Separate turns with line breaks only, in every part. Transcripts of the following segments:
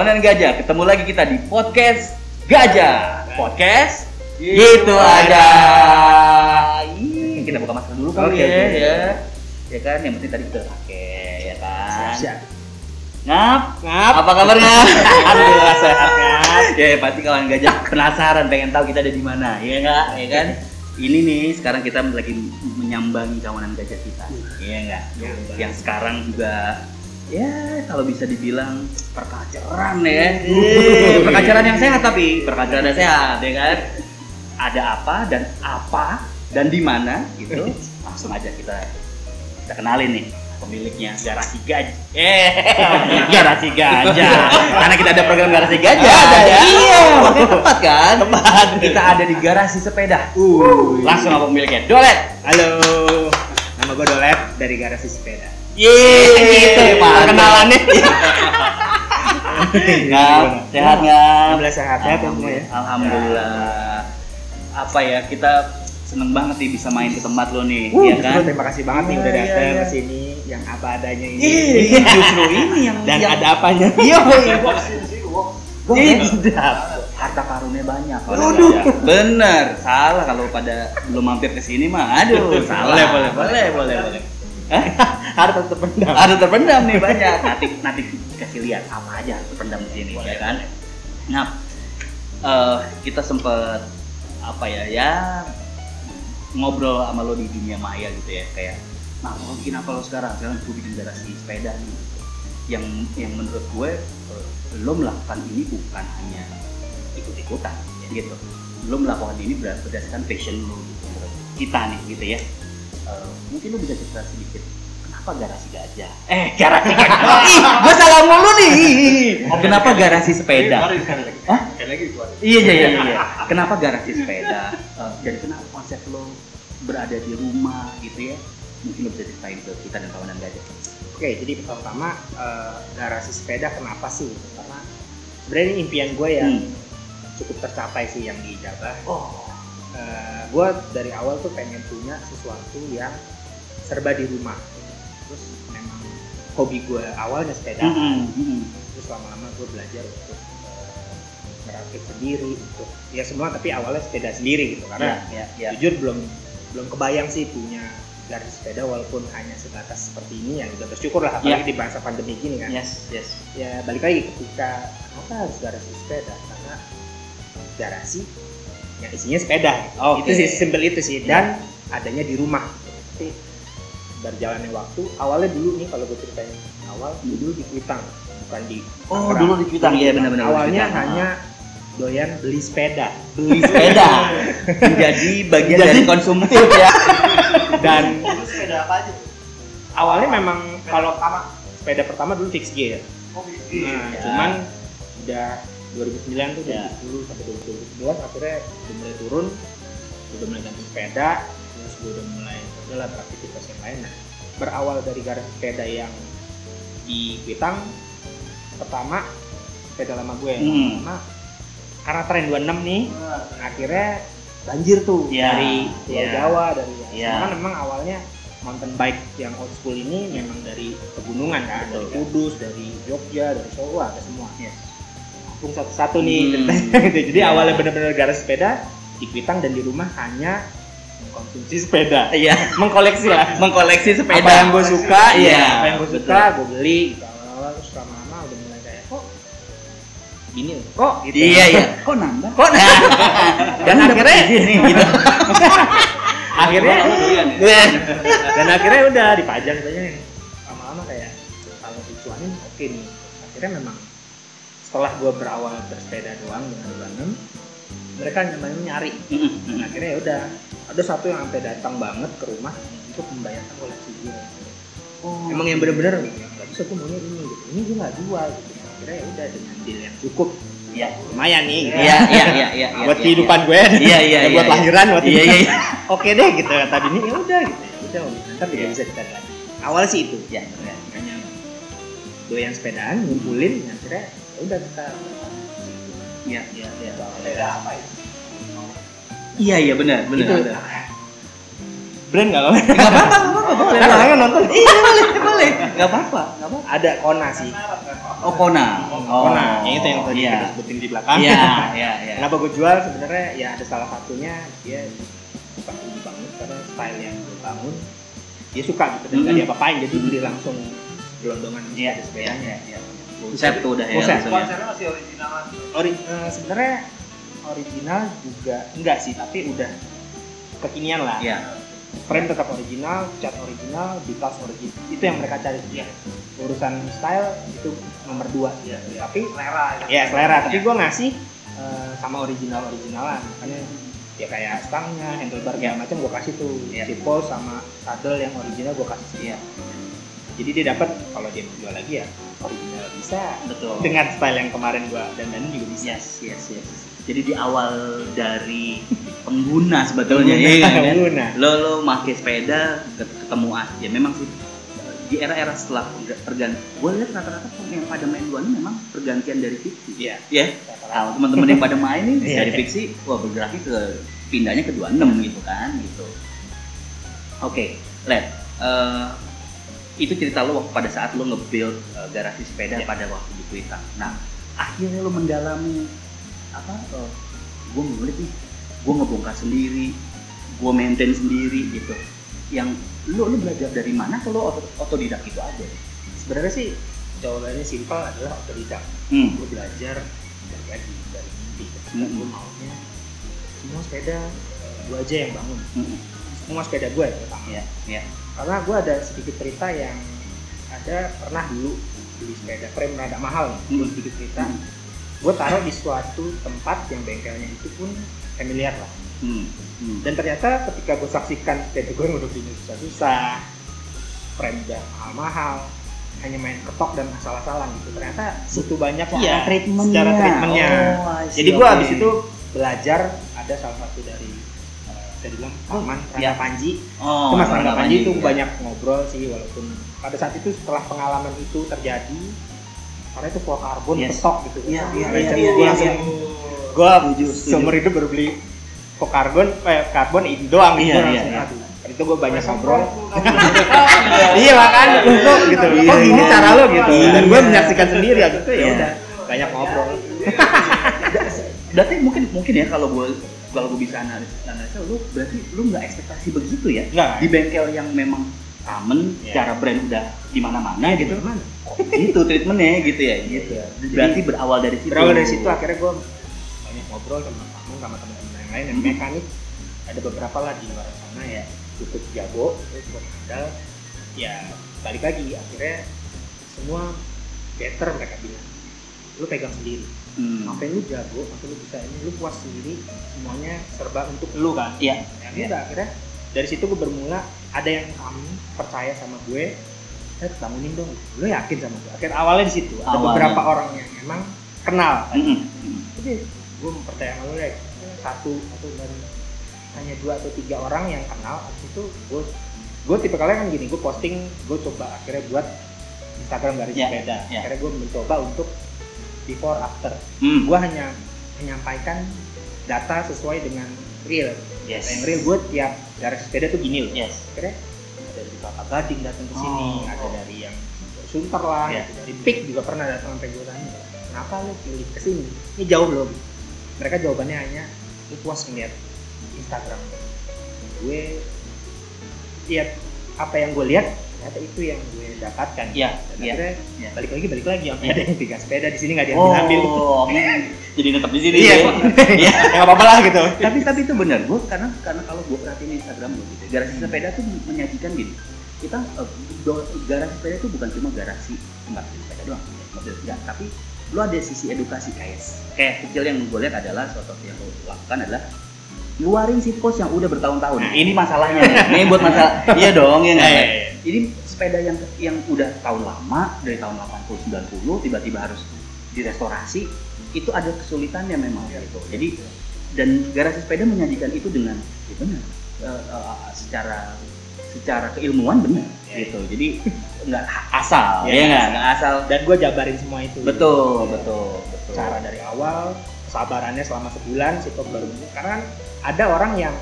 kawanan gajah, ketemu lagi kita di podcast Gajah. Podcast gitu ada. Ih, kita buka masker dulu kali
Oke,
ya,
oke.
ya. Ya kan, yang penting tadi kita pakai, ya kan.
Siap.
Ngap,
Ngap.
apa kabarnya?
Alhamdulillah sehat kan.
ya pasti kawan gajah penasaran pengen tahu kita ada di mana, ya enggak? Ya kan? Ini nih sekarang kita lagi menyambangi kawanan gajah kita, iya enggak?
Nyambang.
Yang sekarang juga ya kalau bisa dibilang perkacaran ya, Eh, perkacaran yang sehat tapi perkacaran yang sehat, ya kan? Ada apa dan apa dan di mana gitu? Langsung aja kita kita kenalin nih pemiliknya garasi gajah eh garasi gajah karena kita ada program garasi gajah
Ada ya?
iya makanya tepat kan tepat kita ada di garasi sepeda
Uh.
langsung apa pemiliknya dolet
Halo. Nama gue Dolet dari garasi sepeda.
Yeay, gitu
Pak.
kenalannya ngap sehat ngap
Alhamdulillah sehat ya ya.
alhamdulillah apa ya kita seneng banget nih bisa main ke tempat lo nih
Uh,
ya
justru
kan
terima kasih banget nih
Iya,
udah
iya,
datang
iya.
ke sini yang apa adanya ini.
Ih, justru ini yang
Dan
yang-
ada apanya?
Iya,
Gua
tidak. Harta karunnya banyak.
Waduh.
Bener, salah kalau pada belum mampir ke sini mah. Aduh, salah.
Boleh, boleh,
boleh, boleh, boleh.
Harta terpendam.
Ada terpendam nih banyak. Nanti nanti kasih lihat apa aja harta terpendam di sini, ya kan? Nah, eh, kita sempet apa ya ya ngobrol sama lo di dunia maya gitu ya kayak nah lo bikin apa lo sekarang sekarang gue bikin garasi sepeda nih yang yang menurut gue lo melakukan ini bukan hanya ikut-ikutan gitu lo melakukan ini ber- berdasarkan passion lo gitu kita nih gitu ya Eh, mungkin lo bisa cerita sedikit kenapa garasi gajah eh garasi gajah ih gue salah mulu nih kenapa garasi sepeda Hah? Iya iya iya. iya. Kenapa garasi sepeda? Eh, dan kenapa konsep lo berada di rumah gitu ya? Mungkin lo bisa ceritain ke kita dan kawanan gajah.
Oke, jadi pertama eh, garasi sepeda kenapa sih? Karena sebenarnya ini impian gue yang
Hmm.
cukup tercapai sih yang dijabah.
Oh.
Gue dari awal tuh pengen punya sesuatu yang serba di rumah. Terus memang hobi gue awalnya sepeda. Terus lama-lama gue belajar untuk eh, merakit sendiri, untuk ya semua tapi awalnya sepeda sendiri gitu. Karena
ya ya.
jujur belum belum kebayang sih punya garasi sepeda walaupun hanya sebatas seperti ini ya udah bersyukur lah apalagi di masa pandemi gini kan
Yes yes.
ya balik lagi ketika kenapa harus garasi sepeda karena garasi yang isinya sepeda
Oke.
itu sih simpel itu sih dan adanya di rumah tapi berjalannya waktu awalnya dulu nih kalau gue ceritain awal dulu di Kuitang bukan di
Oh
Tangerang.
dulu di Kuitang ya benar-benar.
awalnya hanya doyan beli sepeda
beli sepeda menjadi bagian
Jadi-
dari konsumtif ya.
dan
sepeda apa aja?
awalnya memang kalau pertama sepeda pertama dulu fix gear
Oh,
Nah,
Ya.
cuman udah 2009 tuh
Ya.
2010 sampai 2011 akhirnya udah mulai turun, udah mulai ganti sepeda, terus gue udah mulai udahlah beraktivitas yang lain. Nah, berawal dari garasi sepeda yang di Kuitang, pertama sepeda lama gue yang
Hmm.
pertama karena tren 26 nih, akhirnya banjir tuh
Ya.
dari Pulau
Ya.
Jawa dari
Ya.
memang awalnya mountain bike yang old school ini memang dari pegunungan kan
Betul.
dari Kudus dari Jogja dari Solo ada semua
Yes.
Langsung satu-satu nih
Hmm.
gitu. jadi
Ya.
awalnya benar-benar garasi sepeda di Kuitang dan di rumah hanya mengkonsumsi sepeda
Iya.
mengkoleksi lah
Mengkoleksi sepeda.
apa yang gue suka
Iya,
iya apa yang gue suka gue beli gitu awal-awal terus lama-lama udah mulai kayak kok gini loh, kok gitu
Iya iya. Kok nambah?
kok nah dan akhirnya
nih, gitu.
akhirnya
ya?
dan akhirnya udah dipajang saja lama-lama kayak kalau dicuanin oke nih akhirnya memang setelah gue berawal bersepeda doang dengan 26 mereka namanya nyari
mm-mm.
akhirnya ya udah ada satu yang sampai datang banget ke rumah untuk membayarkan koleksi gue
Oh.
emang yang bener-bener nggak bisa gue maunya ini gitu ini gue nggak jual gitu akhirnya ya udah dengan deal yang cukup
Iya.
lumayan nih gitu.
Iya iya iya iya. iya,
buat
iya,
kehidupan gue
Iya iya
ya, buat
iya.
lahiran buat
Iya iya.
oke deh gitu kata bini ya udah gitu ya udah ntar juga
Iya.
bisa dicari lagi awal sih itu
iya.
hanya doyan sepedaan ngumpulin akhirnya ya udah kita
Iya iya iya.
Sepeda apa itu?
Iya iya benar benar.
itu
benar.
brand nggak apa-apa
Nggak apa-apa, nggak apa-apa, boleh.
Kan nonton
Iya boleh, boleh. Nggak apa-apa, nggak apa-apa.
ada Kona sih
Oh Kona. Oh,
Kona yang itu yang tadi
iya.
kita sebutin di belakang
Iya, iya, iya.
kenapa gue jual sebenarnya ya ada salah satunya dia suka tinggi banget karena style yang gue bangun dia suka gitu dan nggak
Mhm.
diapa-apain jadi beli langsung gelondongan
Iya,
sepeda sepedanya
iya, iya. Konsep tuh udah ya.
Konsep.
langsung ya.
Konsernya masih originalan.
Ori eh, sebenarnya original juga enggak sih tapi udah kekinian lah
Iya.
frame tetap original cat original details original itu yang mereka cari ya urusan style itu nomor dua
Iya, iya.
tapi
Selera.
ya selera tapi
Iya.
gue ngasih eh, sama original originalan makanya ya kayak stangnya handlebar segala macam gue kasih tuh
Iya.
seat post sama saddle yang original gue kasih
Iya.
Jadi dia dapat kalau dia mau jual lagi ya original bisa
Betul.
dengan style yang kemarin gue dandanin juga bisa
Yes, yes, yes. Jadi di awal dari pengguna sebetulnya ya kan.
Pengguna.
Lo lo make sepeda ket- ketemu ya memang sih di era-era setelah pergantian gue lihat rata-rata yang pada main dua ini memang pergantian dari fiksi
Iya.
ya nah, teman-teman yang pada main ini
Iya,
dari fiksi wah bergeraknya ke pindahnya ke 26 gitu kan gitu oke Led eh, itu cerita lo waktu pada saat lo nge-build eh, garasi sepeda
Iya.
pada waktu di Kuitang nah akhirnya lo mendalami apa uh, gue ngulik nih gue ngebongkar sendiri gue maintain sendiri gitu yang lo lo belajar dari mana kalau otodidak itu aja
sebenarnya sih jawabannya simpel adalah otodidak
hmm.
gue belajar dari lagi dari mimpi
Mm-mm.
gue maunya semua sepeda gue aja yang bangun
Hmm.
semua sepeda gue ya
ya ya
karena gue ada sedikit cerita yang ada pernah dulu beli sepeda frame rada mahal nih
Hmm.
sedikit cerita
Hmm.
gue taruh di suatu tempat yang bengkelnya itu pun familiar lah
Hmm. Hmm.
dan ternyata ketika gue saksikan sepeda gue yang udah belinya susah-susah frame udah mahal-mahal hanya main ketok dan asal-asalan gitu ternyata situ banyak
Iya, treatmentnya.
secara treatmentnya
Oh,
jadi gue abis itu belajar ada salah satu dari eh, saya bilang paman Rangga
iya.
Panji
oh
itu mas Rangga Panji itu
ya.
banyak ngobrol sih walaupun pada saat itu setelah pengalaman itu terjadi karena itu fluorokarbon
Yes.
ketok gitu
Iya, iya, iya, iya,
gue
iya,
langsung
iya.
gue
Setuju, setuju.
seumur hidup baru beli fluorokarbon eh karbon ini doang gitu
Iya,
Gua
iya,
langsung,
iya.
Kan itu gue banyak ngobrol
Iya.
iya makanya untuk gitu
Iya,
oh gini
iya.
cara lo gitu
Iya.
dan gue menyaksikan sendiri abis itu ya
Iya.
udah banyak ngobrol
berarti mungkin mungkin ya kalau gue kalau gue bisa analisa, analisa lu berarti lu nggak ekspektasi begitu ya
Nggak.
di bengkel yang memang common
Iya.
cara brand udah di mana-mana gitu
Gimana?
gitu treatmentnya gitu ya gitu
Iya.
berarti berawal dari situ
berawal dari situ akhirnya gue banyak ngobrol sama kamu sama teman-teman yang lain dan
Hmm.
mekanik ada beberapa lah di luar sana ya cukup jago gue handal ya balik lagi akhirnya semua better mereka bilang lu pegang sendiri
Hmm.
ngapain lu jago ngapain lu bisa ini lu puas sendiri semuanya serba untuk lu kan
Iya.
ya udah akhirnya dari situ gue bermula ada yang kami percaya sama gue eh bangunin dong lu yakin sama gue akhir awalnya di situ ada beberapa orang yang emang kenal
Mm-mm. Mm-mm.
jadi gue mempercaya sama lu deh satu atau dan hanya dua atau tiga orang yang kenal habis itu gue gue tipe kalian kan gini gue posting gue coba akhirnya buat Instagram garis
Ya,
sepeda
ya.
akhirnya gue mencoba untuk before after
Hmm.
gue hanya menyampaikan data sesuai dengan real
Yes.
yang real gue tiap garis sepeda tuh gini loh
Yes.
ada dari Kelapa Gading datang ke sini
Oh,
ada
oh.
dari yang Sunter lah
Ya.
gitu. dari Pik juga pernah datang sampai gue tanya kenapa lu pilih ke sini ini jauh belum mereka jawabannya hanya lu puas ngeliat Instagram gue lihat apa yang gue lihat ternyata itu yang gue dapatkan
Iya,
Dan
iya,
akhirnya
iya.
balik lagi balik lagi sampai
Iya.
ada yang pegang sepeda di sini nggak ada yang ambil
Oh, jadi tetap di sini.
iya
ya? Iya.
ya nggak apa-apa lah gitu
tapi tapi itu benar gue karena karena kalau gue perhatiin Instagram lo gitu garasi sepeda tuh menyajikan gini kita do- garasi sepeda itu bukan cuma garasi tempat sepeda doang mobil enggak tapi lo ada sisi edukasi kayak kayak kecil yang gue lihat adalah suatu yang lo lakukan adalah ngeluarin si post yang udah bertahun-tahun.
Nah,
ini masalahnya nih. Buat masalah iya dong ya nggak?
Iya, iya, iya.
ini sepeda yang yang udah tahun lama dari tahun 80 90 tiba-tiba harus direstorasi itu ada kesulitannya memang gitu. Jadi dan garasi sepeda menyajikan itu dengan ya benar eh, eh, secara secara keilmuan benar
Ya,
gitu. Jadi nggak asal
Ya,
ya nggak
asal.
nggak asal.
Dan gue jabarin semua itu.
Betul betul betul.
Cara dari awal kesabarannya selama sebulan si baru karena kan ada orang yang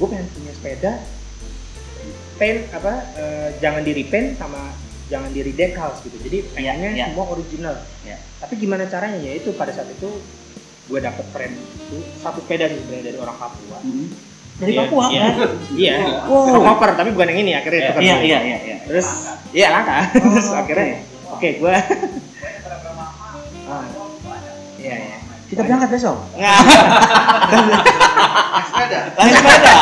gue pengen punya sepeda paint apa eh, jangan di repaint sama jangan di redecals gitu jadi pengennya
iya.
semua original
Iya.
tapi gimana caranya ya itu pada saat itu gue dapet friend itu satu sepeda sih sebenarnya dari orang Papua
Hmm. Dari
Iya,
Papua
iya,
kan?
iya
Wow.
Satu koper tapi bukan yang ini akhirnya
Iya
tukar
iya iya iya. iya.
terus iya langka terus akhirnya oke gue
Kita berangkat besok.
Nggak.
Sepeda.
Naik sepeda.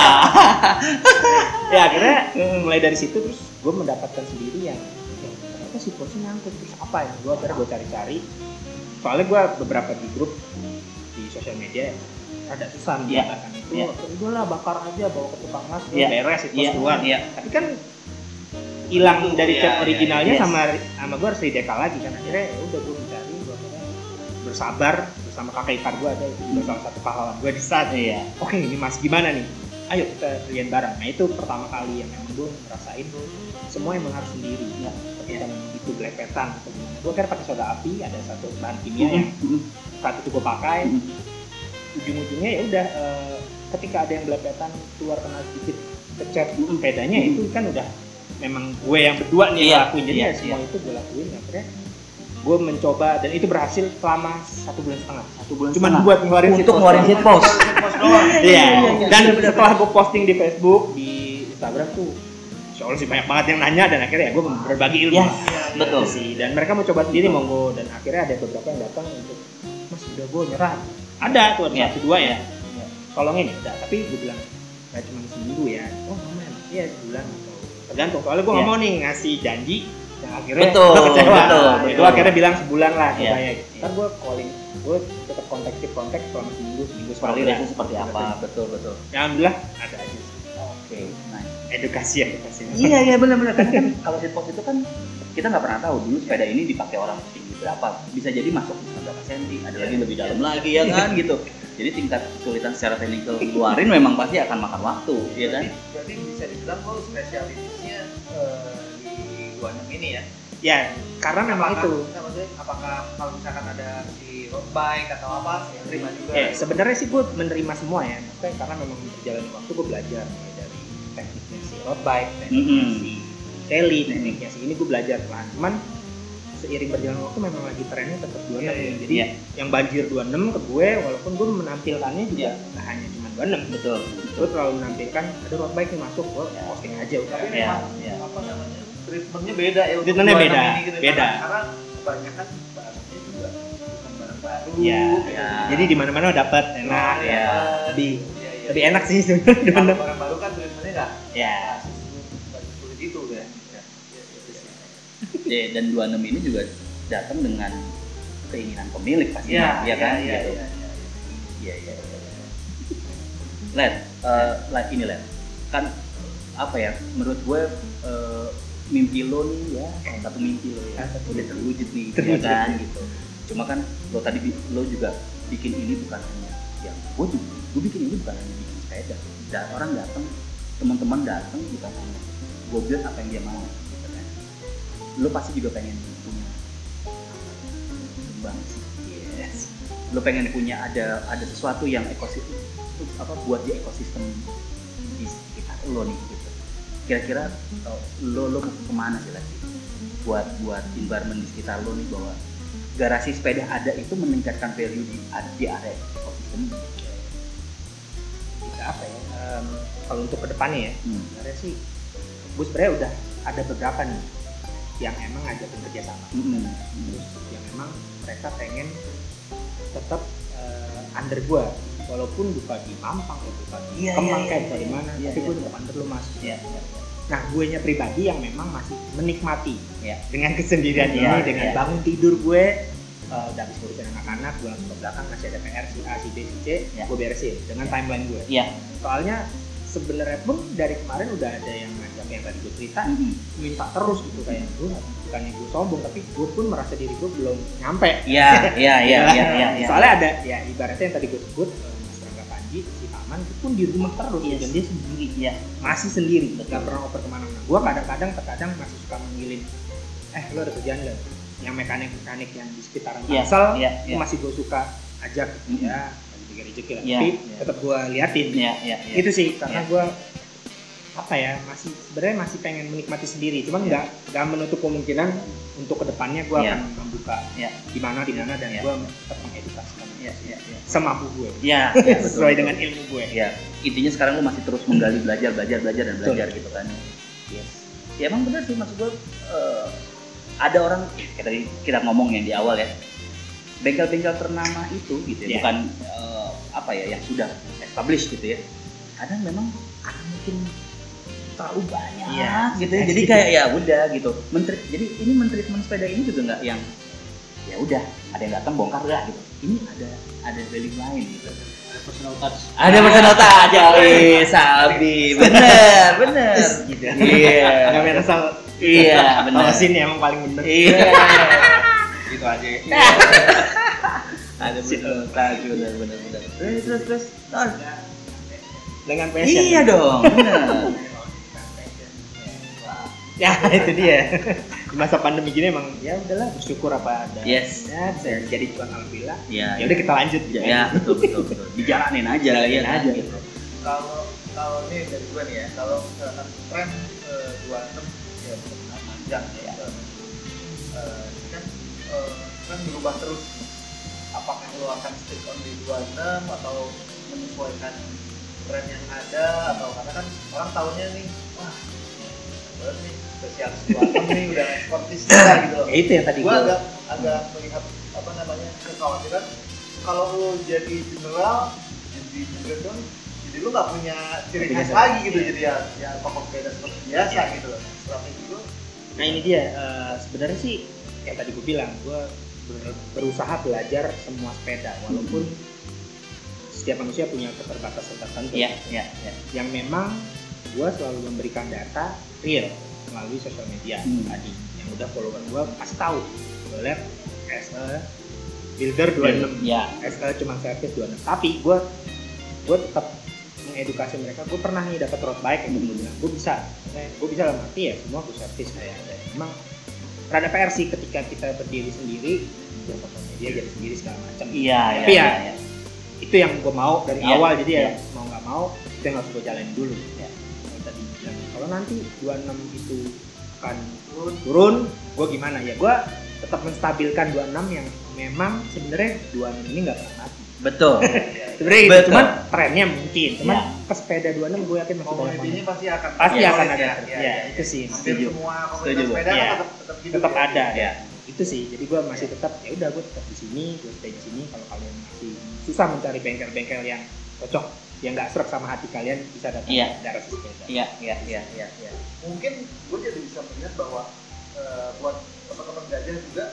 ya akhirnya mulai dari situ terus gue mendapatkan sendiri yang ya, ternyata si posnya nyangkut terus apa ya gue akhirnya gue cari-cari soalnya gue beberapa di grup di sosial media ada susah
Iya,
mendapatkan itu
iya.
gue lah bakar aja bawa ke tukang las
Iya,
beres itu
Iya,
keluar
iya.
tapi kan hilang dari
Iya,
cat
iya,
originalnya
iya.
sama sama gue harus redekal lagi kan akhirnya ya udah gue mencari gue bersabar bersama kakak ipar gue ada itu juga salah satu pahlawan gue di saat
Iya.
oke ini mas gimana nih? Ayo kita kerjain bareng. Nah itu pertama kali yang memang gue ngerasain semua emang harus sendiri. Ya ketika memang itu belepetan atau gimana gue kira pakai soda api ada satu bahan kimia yang
Mhm.
saat itu gue pakai.
Mhm.
ujung-ujungnya ya udah eh, ketika ada yang belepetan keluar kena sedikit kecat sepedanya
Mhm.
itu kan udah memang gue yang berdua nih yang
Iya,
lakuin jadi
iya,
ya semua itu gue lakuin akhirnya gue mencoba dan itu berhasil selama satu bulan setengah
Satu bulan
cuman
setengah.
buat ngeluarin
untuk ngeluarin hit post.
Pos doang.
Iya.
iya, iya.
Dan setelah gue posting di Facebook, di Instagram tuh, insya Allah sih banyak banget yang nanya dan akhirnya ya gue berbagi ilmu.
Iya,
lah.
betul.
Sih. Dan mereka mau coba sendiri monggo dan akhirnya ada beberapa yang datang untuk Mas udah gue nyerah. Ada tuh ada
Iya.
satu dua ya.
Iya.
Tolongin udah. Tapi gue bilang nggak cuma seminggu ya. Oh lama ya? Iya sebulan atau tergantung. Soalnya gue nggak
Iya.
mau nih ngasih janji yang akhirnya
Betul,
lo kecewa.
betul,
Nah,
betul.
Gue akhirnya bilang sebulan lah
Iya.
coba ya. Ntar gue calling, gue tetap kontak kontak selama seminggu seminggu sekali lah.
Seperti apa? Betul betul.
Ya, alhamdulillah ada aja sih.
Oke, nice.
edukasi edukasi
Iya iya benar-benar kan, kan kalau hit post itu kan kita nggak pernah tahu dulu sepeda ini dipakai orang tinggi berapa bisa jadi masuk berapa senti ada lagi lebih dalam lagi ya kan gitu jadi tingkat kesulitan secara teknikal keluarin memang pasti akan makan waktu ya kan
Berarti, berarti bisa dibilang lo spesialisnya eh, di enam ini ya.
ya karena memang
Apakah-
itu
Nah, maksudnya apakah kalau misalkan ada si road bike atau apa, ya terima juga.
ya sebenarnya sih gue menerima semua ya maksudnya karena memang berjalan waktu gue belajar mulai dari tekniknya si road bike tekniknya
Mm-mm.
si Kelly tekniknya si ini gue belajar pelan cuman seiring berjalan waktu memang lagi trennya tetap 26
Iya,
ya.
iya.
jadi
Iya.
yang banjir 26 ke gue walaupun gue menampilkannya juga
Iya.
nggak hanya cuma 26
betul
gue terlalu menampilkan ada road bike nih masuk gue posting aja udah
Tapi
Iya,
memang
iya.
apa namanya treatmentnya beda ya. untuk
Treatmentnya beda,
gitu.
beda.
Karena, karena kebanyakan barangnya juga bukan barang baru.
Iya.
Iya.
jadi di mana mana dapat enak
Iya.
ya lebih
Iya, iya.
lebih enak sih sebenarnya
barang baru kan treatmentnya nggak
ya
nggak sulit itu kan. Iya, iya, iya.
Ya, dan 26 ini juga datang dengan keinginan pemilik
Iya,
pastinya ya kan
iya,
gitu
iya, iya.
Iya iya. iya. Led, eh, like ini Led, kan apa ya? Menurut gue eh, mimpi lo nih ya, salah satu mimpi lo ya, udah terwujud nih, ya
Terwujud.
kan gitu. Cuma kan lo tadi lo juga bikin ini bukan hanya yang gue juga, gue bikin ini bukan hanya bikin sepeda. Dan orang datang, teman-teman datang bukan hanya gue build apa yang dia mau. Gitu kan. Lo pasti juga pengen punya bang sih. Yes. Lo pengen punya ada ada sesuatu yang ekosistem apa buat di ekosistem di sekitar lo nih gitu. Kira-kira uh, lo lo mau ke mana sih lagi? Buat buat environment di sekitar lo nih bahwa garasi sepeda ada itu meningkatkan value di di area ekosistem.
bisa apa ya em, kalau untuk ke depannya ya
Hmm.
sebenarnya sih gue sebenarnya udah ada beberapa nih yang emang ngajakin kerjasama
Mm-mm.
terus yang memang mereka pengen tetap eh, under gue walaupun buka di Mampang ya buka di
Iya,
Kemang
iya,
kayak
iya,
di
iya,
mana
iya,
tapi
iya.
gue tetap under lu mas
Iya, iya,
nah gue nya pribadi yang memang masih menikmati
iya.
dengan kesendirian
Iya,
ini dengan
iya.
bangun tidur gue uh, udah habis ngurusin anak-anak gue langsung ke belakang masih ada PR si A si B si C
Iya.
gue beresin dengan timeline gue
Iya.
soalnya sebenarnya pun dari kemarin udah ada yang ngajak yang tadi gue cerita
Mm-mm.
minta terus gitu kayak gue bukannya gue sombong tapi gue pun merasa diri gue belum nyampe
Iya, iya, iya, iya, iya, iya.
soalnya ada ya ibaratnya yang tadi gue sebut itu pun di rumah terus
Yes.
dan dia sendiri
Iya.
masih sendiri nggak pernah oper ke mana-mana gue kadang-kadang terkadang masih suka manggilin eh lo ada kerjaan gak yang mekanik-mekanik yang di sekitaran
Iya,
Tangsel
iya,
itu
iya.
masih gue suka ajak
Mhm.
ya lagi tiga rezeki lah
Iya,
tapi
iya.
tetap gue liatin
Iya, iya, iya.
itu sih karena
Iya.
gue apa ya masih sebenarnya masih pengen menikmati sendiri cuman nggak nggak menutup kemungkinan untuk ke depannya gue
Iya.
akan membuka
Iya.
di mana di mana dan
Iya.
gue tetap mengedukasikan
Iya, iya, iya.
semampu gue.
Ya, ya, betul,
sesuai
betul.
dengan ilmu gue.
Ya intinya sekarang lu masih terus menggali belajar belajar belajar dan belajar gitu kan. Yes. Ya emang benar sih maksud gue eh, ada orang kayak tadi kita ngomong yang di awal ya bengkel-bengkel ternama itu gitu ya
Iya.
bukan eh, apa ya yang sudah established gitu ya kadang memang mungkin terlalu banyak
Iya.
gitu ya jadi kayak ya udah gitu. Menteri jadi ini mentreatment sepeda ini juga nggak yang ya udah ada yang datang bongkar dah gitu ini ada ada value lain gitu
Ada personal touch.
ada personal touch ya wih, sabi bener bener.
gitu
iya.
Nggak asal
iya bener.
awasin ya emang paling bener
iya.
Gitu aja.
ada personal touch bener bener bener. Terus terus terus. Tor.
dengan passion.
Iya dong bener
ya itu dia di masa pandemi gini emang ya udahlah bersyukur apa ada
Yes.
ya bisa jadi cuan alhamdulillah
ya
ya udah kita lanjut
ya, ya betul betul betul dijalanin aja
Jalanin
ya kan,
aja.
gitu
Kalau kalau ini dari gue nih ya, kalau misalkan tren eh, 26 ya benar panjang ya. Eh, ini kan eh, tren berubah terus. Apakah lo akan stick on di 26 atau menyesuaikan tren yang ada atau karena kan orang tahunya nih wah spesialis 26 nih udah gitu
ya itu yang tadi
gue
gua
agak agak melihat apa namanya kekhawatiran. Kalau lo jadi general jadi general jadi lo nggak punya ciri khas lagi gitu.
Iya.
jadi ya ya pokok beda seperti biasa
Iya.
gitu. Loh strategi lo
Nah ini dia eh, sebenarnya sih kayak tadi gue bilang gue berusaha belajar semua sepeda walaupun setiap manusia punya keterbatasan tertentu
iya iya iya.
Yang memang gue selalu memberikan data real melalui sosial media.
Hmm.
tadi yang udah follower gue pasti tahu. Gue lihat SE builder 26
ya.
SE cuma servis 26 tapi gue gue tetap mengedukasi mereka. Gue pernah nih dapat road bike yang gue bilang gue bisa. Gue bisa dalam arti ya semua gue servis kayak dan memang rada PR sih ketika kita berdiri sendiri ya sosial media jadi sendiri segala macam.
Iya
tapi
iya
ya
iya.
itu yang gue mau dari
Iya,
awal. Jadi ya
iya.
mau nggak mau itu yang harus gue jalanin dulu kalau nanti 26 itu akan turun turun gue gimana? Ya gue tetap menstabilkan 26 yang memang sebenarnya 26 ini nggak pernah. Mati
betul.
Sebenarnya gitu,
Betul.
cuman trennya mungkin. Cuman
Iya.
pesepeda 26 gue yakin masih banyak
pasti akan
pasti
Iya,
akan
ya,
ada.
ya,
ya,
ya,
itu sih
hampir
Setuju.
semua
Setuju,
sepeda
Iya.
kan tetap tetap hidup
tetap
ya.
ada
ya.
Itu sih jadi gue masih tetap ya udah gue tetap di sini gue stay di sini. Kalau kalian masih susah mencari bengkel-bengkel yang cocok yang nggak serak sama hati kalian bisa datang
Iya.
ke daerah sepeda
iya iya iya iya iya.
mungkin gue jadi bisa melihat bahwa eh, buat teman-teman gajah juga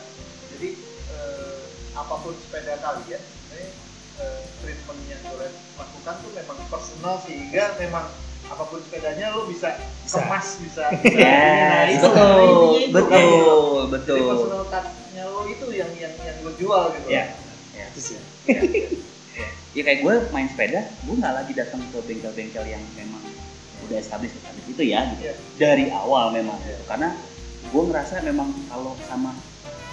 jadi eh, apa pun sepeda kalian ini eh, treatment yang boleh lakukan tuh memang personal sehingga memang apa pun sepedanya lo bisa,
Bisa.
kemas bisa,
Ya,
bisa itu
betul,
itu kan,
betul,
Jadi
betul.
personal touch-nya lo itu yang yang yang lo jual gitu
Iya.
Ya.
itu sih
Ya kayak gue main sepeda, gue nggak lagi datang ke bengkel-bengkel yang memang udah established established itu ya, gitu.
Iya.
Dari awal memang, gitu. karena gue ngerasa memang kalau sama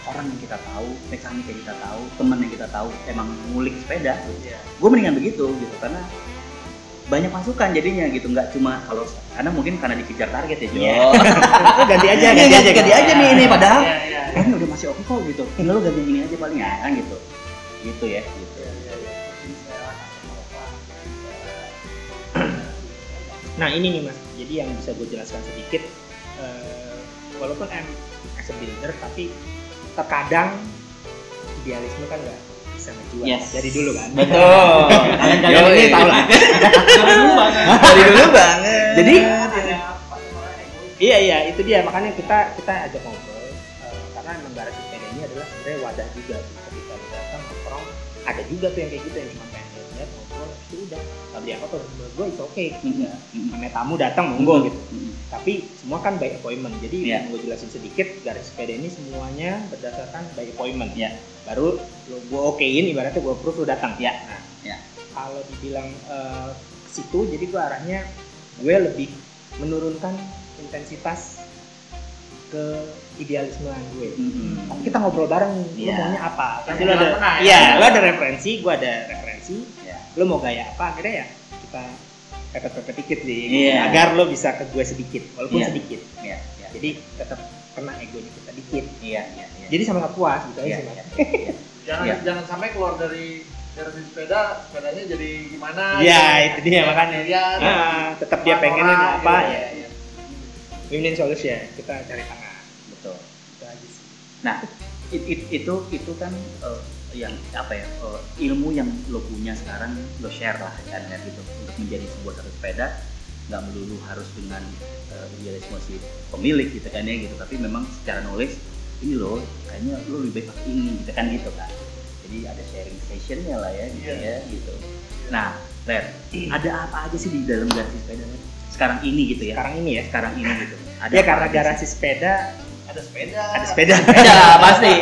orang yang kita tahu, mekanik yang kita tahu, temen yang kita tahu, emang ngulik sepeda,
Iya.
gue mendingan begitu gitu, karena banyak masukan jadinya gitu, nggak cuma kalau karena mungkin karena dikejar target ya Jo.
Iya. ganti aja
Iya,
ganti aja
ganti aja nih ini padahal
Iya, iya, iya.
ini udah masih oke kok gitu. Tinggal lo ganti ini aja paling ya kan gitu. Gitu ya, gitu.
Nah ini nih mas jadi yang bisa gue jelaskan sedikit eh, walaupun em as a builder tapi terkadang idealisme kan nggak bisa ngejual
Yes.
dari dulu kan
Betul.
kalian-kalian ini tahu lah
Dari dulu banget. Jadi
Ada apa namanya egois.
Iya iya itu dia makanya kita kita ajak ngobrol eh, karena emang garasi sepeda ini adalah sebenarnya wadah juga ketika lu datang nongkrong ada juga tuh yang kayak gitu yang cuma udah nggak beli apa apa menurut gue itu oke
Mhm.
namanya tamu datang monggo gitu
Mhm.
tapi semua kan by appointment jadi
Iya.
yang gue jelasin sedikit garis sepeda ini semuanya berdasarkan by appointment
Iya.
baru lu gue okein ibaratnya gue approve lu datang
Iya.
nah,
Iya.
kalau dibilang eh, ke situ jadi gue arahnya gue lebih menurunkan intensitas ke idealisme gue
Mhm.
tapi kita ngobrol bareng nih
Iya.
lu maunya apa
Yang
lu ada
tengah-tengah ya.
iya lu ada referensi gue ada referensi
Iya.
lu mau gaya apa akhirnya ya kita pepet-pepet dikit sih
Iya.
agar lo bisa ke gue sedikit walaupun
Iya.
sedikit
Iya, iya.
jadi tetap kena egonya kita dikit
Iya, iya, iya.
jadi sama-sama puas gitu
Iya,
aja sih Mas.
iya.
jangan
Iya.
jangan sampai keluar dari garasi sepeda sepedanya jadi gimana
Iya,
gitu.
itu dia makanya.
Lihat,
Ah, tetap dia pengennya apa
gitu.
ya, ya. Win-win solution kita cari tengah
Betul.
itu aja sih
Nah, it- it- itu itu kan eh, yang apa ya eh, ilmu yang lo punya sekarang lo share lah kan gitu untuk menjadi sebuah satu sepeda. Nggak melulu harus dengan eh, idealisme si pemilik gitu kan ya gitu. Tapi memang secara knowledge ini lo kayaknya lo lebih baik pakai ini gitu kan gitu kan. Jadi ada sharing sessionnya lah ya gitu
Iya.
ya gitu. Nah Ren ada apa aja sih di dalam garasi sepeda sekarang ini gitu ya?
Sekarang ini ya?
Sekarang ini gitu. Ada
ya karena garasi sepeda
ada sepeda
ada sepeda
Ada pasti.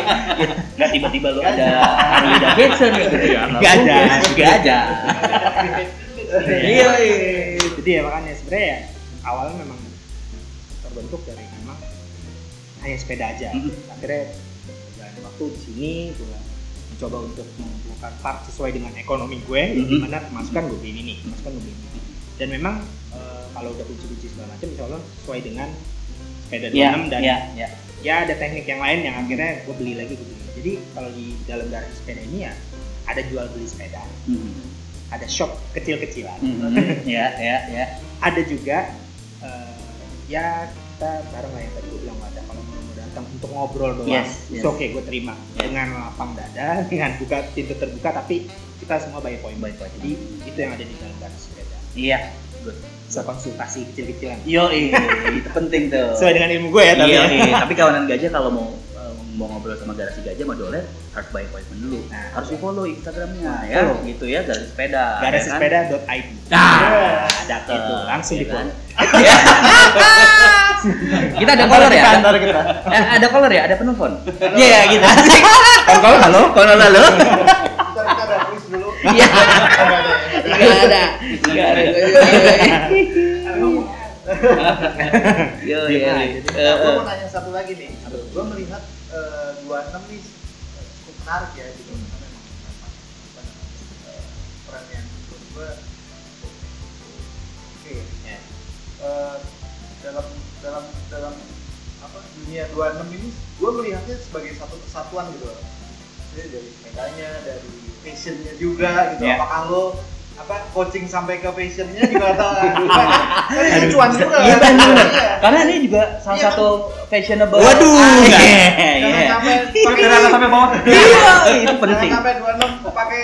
Nggak tiba-tiba lu ada Harley Davidson gitu ya.
Nggak ada.
Nggak ada.
iya jadi ya makanya sebenarnya ya awalnya memang terbentuk dari memang hanya sepeda aja akhirnya jalan waktu di sini gue mencoba untuk mengumpulkan part sesuai dengan ekonomi gue yang
Mhm.
di mana pemasukan gue beli ini pemasukan gue beli ini dan memang eh, kalau udah kunci-kunci segala macam insya Allah sesuai dengan sepeda 26
Iya,
dan
iya, iya.
ya ada teknik yang lain yang akhirnya gue beli lagi gue beli jadi kalau di dalam garasi sepeda ini ya ada jual beli sepeda
Mhm.
ada shop kecil-kecilan
Mhm. Ya, ya, ya.
ada juga eh, ya kita bareng lah yang tadi gue bilang ada kalau mau datang untuk ngobrol doang
Yes, yes.
oke gue terima
Yes.
dengan lapang dada dengan buka pintu terbuka tapi kita semua by point by point jadi itu yang ada di dalam garasi sepeda
Iya. Good.
Bisa konsultasi kecil-kecilan
Yo, itu penting tuh.
sesuai dengan ilmu gue ya tapi
Iya,
ya.
iya. tapi kawanan gajah kalau mau eh, mau ngobrol sama garasi gajah sama dolet harus by appointment dulu.
Nah,
harus di follow Instagramnya ya,
Follow.
gitu ya garasi sepeda.
garasi
ya kan?
sepeda.id
Nah,
Cakep. Itu, langsung
ya
di
kan? kita ada caller ya?
kantor kita.
Eh, ada caller ya? Ada penelpon? Iya, gitu. Asik. Kalau halo, kalau halo. Iya.
Ada, ada.
Nggak ada. Yo,
Iya,
iya. Eh,
Nah, gue
eh.
mau nanya satu lagi nih. Gue melihat eh, 26 nih eh, cukup menarik ya gitu. Eh, tren yang menurut gue oke.
Ya.
Eh, dalam dalam dalam apa dunia 26 ini gue melihatnya sebagai satu kesatuan gitu loh. Jadi dari sepedanya, dari fashionnya juga gitu.
Ya.
Apakah lo apa coaching sampai ke fashionnya juga atau? Kan itu cuan juga.
Iya
kan?
benar.
Iya.
Karena ini juga salah
Iya,
satu fashionable.
Waduh.
Ah, Iya.
Jangan
Iya.
sampai
sampai bawah
Iya, itu penting.
Jangan sampai 26 pakai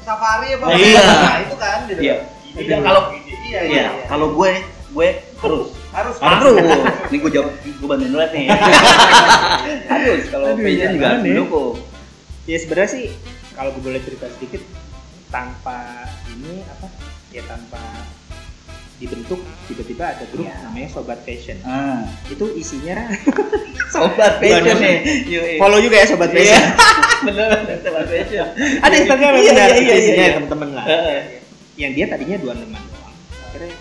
safari apa
Iya.
Nah, itu kan gitu.
Iya.
Iya,
Kalau-
iya, iya,
Iya, kalau gue gue harus
harus
harus. Ini gue jawab, gue bantuin dulu nih. harus kalau
iya,
juga mendukung.
ya sebenarnya sih kalau gue boleh cerita sedikit tanpa ini apa ya tanpa dibentuk tiba-tiba ada grup
Iya.
namanya sobat fashion
Ah,
itu isinya
sobat fashion nih. Yoi.
follow juga ya sobat
Iya.
fashion
Bener, sobat fashion.
ada instagram
Iya,
benar
iya, iya,
isinya
iya.
teman-teman lah yang dia tadinya dua teman doang akhirnya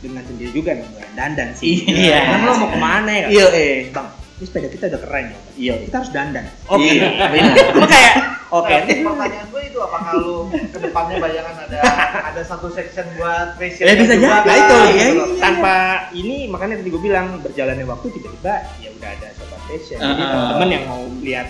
dengan sendiri juga nih dandan sih
Iya.
Emang lo mau ke mana ya
Iya, eh.
bang ini sepeda kita udah keren ya
Iya.
kita harus dandan
Iya, benar.
Gue kayak oke
Nah, pertanyaan gue itu apakah lu ke depannya bayangan ada ada satu section buat fashion
Ya, bisa
juga
jadi.
Nah itu,
kan,
Iya, iya.
tanpa ini makanya tadi gue bilang berjalannya waktu tiba-tiba ya udah ada sobat fashion. Jadi
Uh-uh.
teman-teman yang mau lihat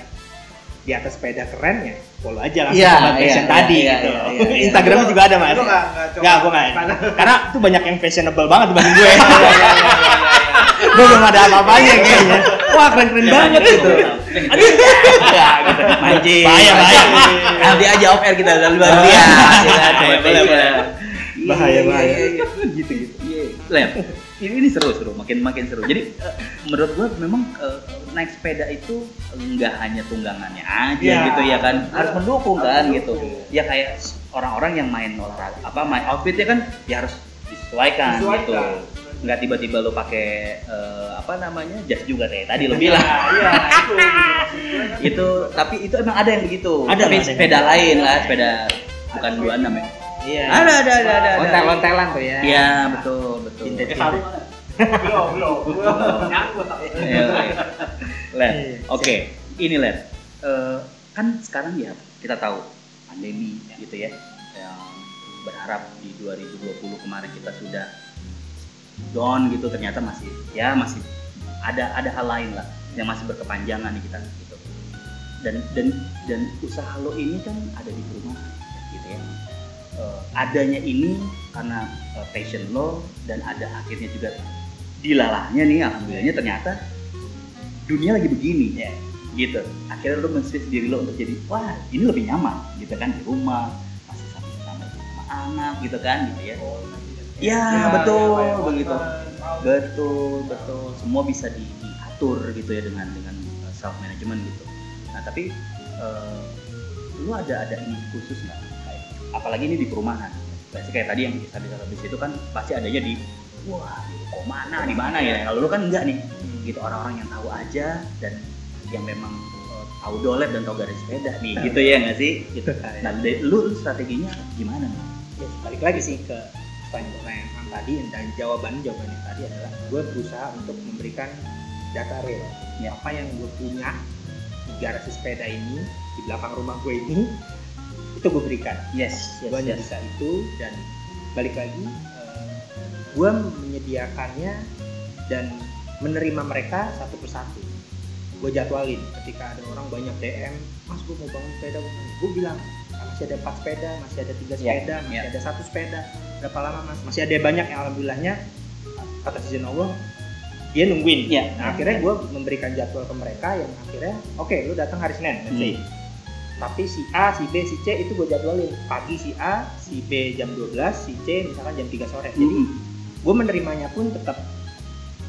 di atas sepeda keren ya follow aja langsung
Iya,
sobat
iya,
fashion
iya,
tadi
iya,
gitu.
iya, iya, iya.
Instagramnya juga ada mas.
Nggak nggak coba
Enggak, gue nggak.
Karena-
Karena tuh banyak yang fashionable banget dibanding gue. gue belum ada apa-apanya kayaknya. Wah keren-keren banget gitu.
Aduh, ya, gitu. Mancing.
Bahaya, bahaya.
Nanti aja off air kita lalu baru dia.
Boleh, boleh, boleh. Bahaya, bahaya.
Gitu gitu. Lem. Ini, ini seru seru, makin makin seru. Jadi eh, menurut gua memang eh, naik sepeda itu nggak hanya tunggangannya aja
Iya.
gitu ya kan, harus
Iya.
mendukung
Harus
kan
mendukung.
gitu. Ya kayak orang-orang yang main olahraga apa main outfitnya kan ya harus disesuaikan,
Disesuaikan.
gitu. Nggak tiba-tiba lo pakai eh, apa namanya jas juga kayak tadi lo bilang.
Nah, iya itu
itu tapi itu emang ada yang begitu
Ada,
tapi
ada.
sepeda lain lah sepeda bukan 26 ya
Iya.
ada ada ada ada ada
Lontel-lontelan tuh ya.
iya betul betul. Eh, Faru
belum belum belum nyangkut
Iya, iya. Len,
Iya.
oke ini Len Eh, kan sekarang ya kita tahu pandemi gitu ya yang berharap di 2020 kemarin kita sudah down gitu ternyata masih ya masih ada ada hal lain lah yang masih berkepanjangan nih kita gitu. Dan dan dan usaha lo ini kan ada di rumah gitu ya. Eh, adanya ini karena eh, passion lo dan ada akhirnya juga dilalahnya nih alhamdulillahnya ternyata dunia lagi begini.
Ya.
gitu. Akhirnya lo men-switch diri lo untuk jadi wah ini lebih nyaman. Gitu kan di rumah masih sama sama, anak gitu kan gitu ya Ya, betul, begitu. betul betul. Semua bisa di- diatur gitu ya dengan dengan self management gitu. Nah tapi eh, lu ada ada ini khusus nggak? Apalagi ini di perumahan. Pasti kayak tadi yang bisa bisa habis itu kan pasti adanya di wah di kok mana di mana ya? Kalau lu kan enggak nih. Gitu orang-orang yang tahu aja dan yang memang eh, tahu dolet dan tahu garis sepeda nih gitu ya nggak sih? Gitu nah lu, lu strateginya gimana nih?
Ya balik lagi sih ke pertanyaan tadi dan jawaban jawaban yang tadi adalah gue berusaha untuk memberikan data real.
Ya.
apa yang gue punya di garasi sepeda ini di belakang rumah gue ini itu gue berikan.
Yes
gue hanya bisa itu dan balik lagi gue menyediakannya dan menerima mereka satu persatu. Gue jadwalin ketika ada orang banyak DM mas gue mau bangun sepeda gue bilang "Ah, masih ada empat sepeda masih ada tiga
Ya,
sepeda masih
ya.
ada satu sepeda berapa lama mas? Masih ada banyak yang alhamdulillahnya atas izin Allah dia nungguin.
Ya.
nah akhirnya gue memberikan jadwal ke mereka yang akhirnya oke lu datang hari Senin let's say."
Hmm.
tapi si A, si B, si C itu gue jadwalin. Pagi si A, si B jam 12, si C misalkan jam 3 sore. Jadi
jadi
gue menerimanya pun tetap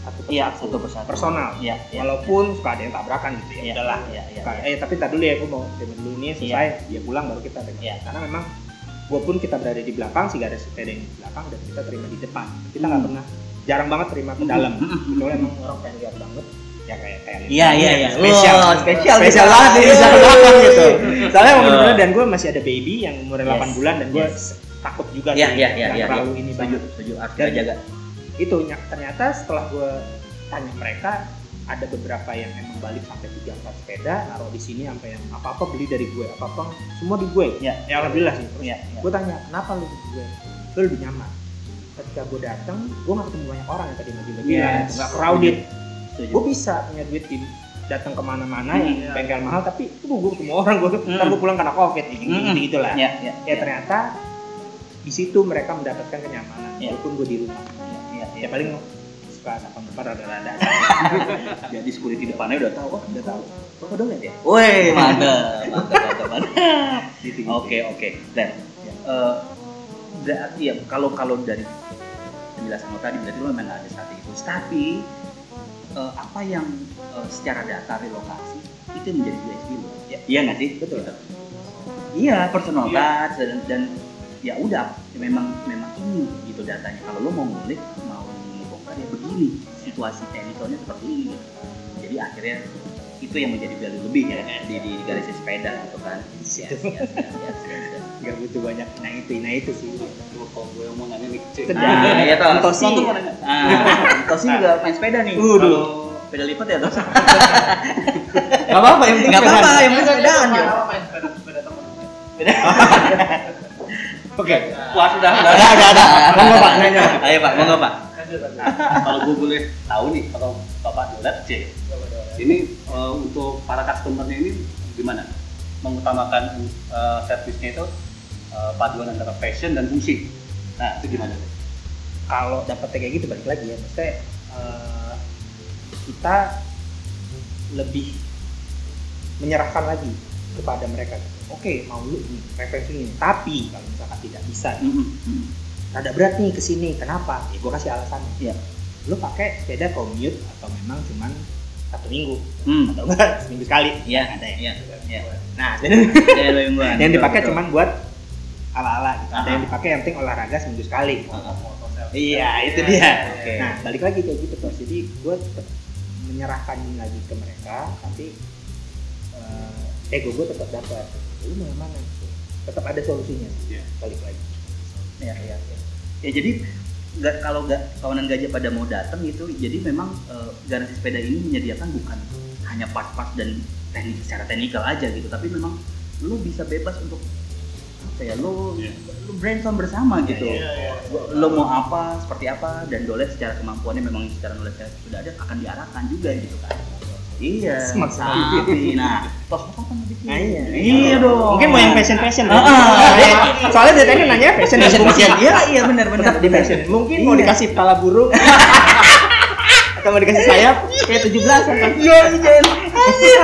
satu persatu.
iya satu persatu.
Personal.
Iya, iya.
walaupun suka ada yang tabrakan gitu ya.
Iya,
udahlah.
iya, iya,
Suka,
iya.
eh tapi tak dulu ya gue mau terima dulu nih selesai. Dia pulang baru kita
Iya.
karena memang gue pun kita berada di belakang si garis sepeda yang di belakang dan kita terima di depan kita nggak
Hmm.
pernah jarang banget terima ke dalam
Hmm.
kecuali emang orang pengen lihat banget ya kayak kayak
Iya iya iya.
spesial
Wow, spesial
spesial banget nih bisa ke belakang gitu soalnya emang
Oh.
bener-bener dan gue masih ada baby yang umurnya 8
Yes.
bulan dan gue
Yes.
takut juga
Iya
sih,
iya iya
nggak
iya.
terlalu ini
Setuju
banget
setuju harus
Dan-
jaga.
itu ny- ternyata setelah gue tanya mereka ada beberapa yang emang balik sampai tiga empat sepeda naruh di sini sampai yang apa apa beli dari gue apa apa semua di gue
Iya.
ya alhamdulillah sih terus
Iya iya.
gue tanya kenapa lu di gue lu lebih nyaman ketika gue datang gue nggak ketemu banyak orang yang tadi maju lagi
Yes.
nggak crowded gue bisa punya duit di datang ke mana-mana
Hmm,
yang
iya.
bengkel mahal tapi itu gue ketemu orang gue
Hmm.
ntar gue pulang karena covid gitu
Hmm.
gitu lah
Iya iya.
ya ternyata di situ mereka mendapatkan kenyamanan
Iya.
walaupun gue di rumah
Iya
ya paling suka sapa depan rada-rada
Jadi security depannya udah tahu, oh udah tahu. Kok udah lihat ya? Woi, mantap, mantap, mantap, mantap.
gitu,
Oke, oke. Dan eh, berarti ya kalau kalau dari penjelasan lo tadi berarti lo memang ada strategi khusus. Tapi eh, apa yang eh, secara data relokasi itu yang menjadi USP lo? Ya, iya nggak sih?
Betul.
Gitu. Iya, personal
Iya.
touch dan, dan ya udah memang memang ini gitu datanya. Kalau lo mau ngulik mau membongkar ya begini situasi teknikalnya seperti ini. Jadi akhirnya itu yang menjadi value lebih ya di, di, di garis sepeda gitu kan. Yes, yes, yes, yes, yes, yes.
nggak butuh banyak nah itu nah itu sih
Cuma kalau gue omongannya nih kecil.
Nah, ya toh.
Tosi.
Tosi. Ah, Tosi juga main sepeda nih. Kalau sepeda lipat ya Tosi.
nggak apa-apa yang penting
Enggak apa-apa, yang penting sepedaan ya.
Main sepeda sepeda temen?
oke
Wah, sudah, sudah.
ada ada ada monggo pak nanya
Ayo Pak, monggo Pak.
Kalau gue boleh tahu nih, kalau Bapak Dolat C, ini eh, untuk para customernya ini gimana? Mengutamakan eh, servisnya itu eh, paduan antara fashion dan fungsi. Nah, itu gimana?
kalau dapat kayak gitu balik lagi ya maksudnya eh, kita lebih menyerahkan lagi kepada mereka oke mau lu ini referensi ini tapi kalau misalkan tidak bisa
mm.
Rada berat nih ke sini kenapa ya gue kasih alasannya
Iya.
lu pakai sepeda commute atau memang cuman satu minggu
Hmm.
atau enggak seminggu sekali
Iya,
ada ya
iya, iya.
nah jadi
Ya, lo yang
dipakai
Betul,
cuman buat ala-ala gitu ada
Ah.
yang dipakai yang penting olahraga seminggu sekali.
Motor selfie.
iya itu
Iya,
dia
iya,
Oke.
iya.
nah balik lagi kayak gitu terus jadi gue tetap menyerahkan ini lagi ke mereka tapi eh, ego gue tetap dapat lu mau mana tetap ada solusinya
Iya.
balik lagi
Ya, ya, ya. Ya jadi nggak kalau nggak kawanan gajah pada mau datang gitu, jadi memang eh, garansi sepeda ini menyediakan bukan hanya part-part dan teknik secara teknikal aja gitu, tapi memang lu bisa bebas untuk apa ya lo
Iya.
lo brainstorm bersama gitu
Iya, iya.
lo mau apa seperti apa dan Dolet secara kemampuannya memang secara knowledge sudah ada akan diarahkan juga gitu kan iya
Semaksimal
tapi nah tos apa kan
Nah, iya.
iya dong
Mungkin mau yang fashion fashion.
Ah, ah.
Soalnya dari tadi nanya fashion
fashion fashion iya iya benar benar
Tetap di fashion. Mungkin mau
Iya.
dikasih kepala burung atau mau dikasih sayap kayak 17 kan.
iya iya
Kasih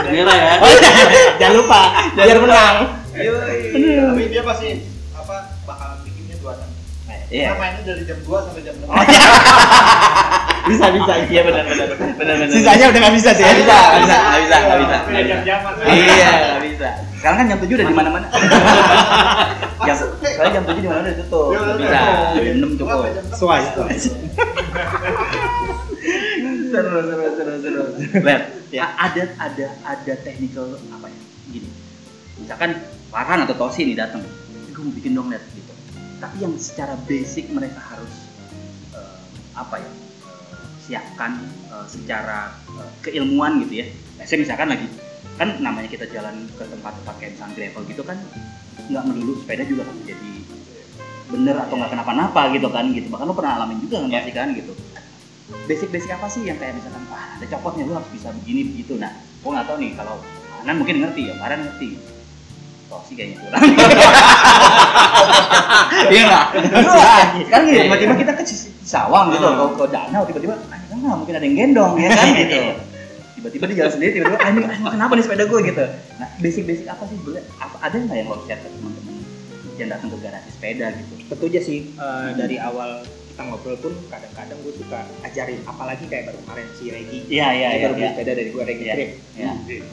bendera ya.
Oh, iya. Jangan lupa biar menang.
Iya, Tapi dia pasti apa bakal bikinnya dua enam.
iya
Kita mainnya dari jam 2 sampai jam 6.
Bisa bisa.
iya benar benar benar benar
Sisanya udah nggak bisa sih.
Nggak bisa, nggak bisa, nggak bisa, nggak bisa, nggak bisa. Iya, nggak bisa. Sekarang kan jam 7 udah di mana-mana. jam, soalnya jam 7 di mana udah tutup.
Iya,
bisa, jam 6 cukup.
Apa, jam enam?
Sesuai, sesuai.
Seru, seru, seru, seru. Ler,
Ya.
ada ada ada technical apa ya? Gini. Misalkan Farhan atau Tosi nih datang. Gue mau bikin dong net gitu. Tapi yang secara basic mereka harus eh, apa ya? Eh, siapkan eh, secara eh, keilmuan gitu ya. Nah, saya misalkan lagi kan namanya kita jalan ke tempat-tempat kayak misalnya gravel gitu kan nggak melulu sepeda juga kan jadi bener atau nggak kenapa-napa gitu kan gitu. Bahkan lo pernah alamin juga kan pasti kan gitu. Basic-basic apa sih yang kayak misalkan wah ada copotnya lo harus bisa begini begitu. Nah gue nggak tahu nih kalau Anan mungkin ngerti ya Farhan ngerti Toh sih kayaknya kurang iya nggak? Kan? Gini tiba-tiba kita ke Cis- Sawang gitu ke, ke danau tiba-tiba ah kan nggak mungkin ada yang gendong ya kan? Gitu. Tiba-tiba dia jalan sendiri tiba-tiba ah ini ini kenapa nih sepeda gue? Gitu. Nah basic-basic apa sih boleh? Apa ada nggak yang lo share ke teman-teman yang datang ke garasi sepeda gitu?
Tentu aja sih eh, dari awal kita ngobrol pun kadang-kadang gue suka ajarin apalagi kayak baru kemarin si Regi
iya iya
dia
iya
baru beli
iya
sepeda dari gue Regi
Iya.
Trip
iya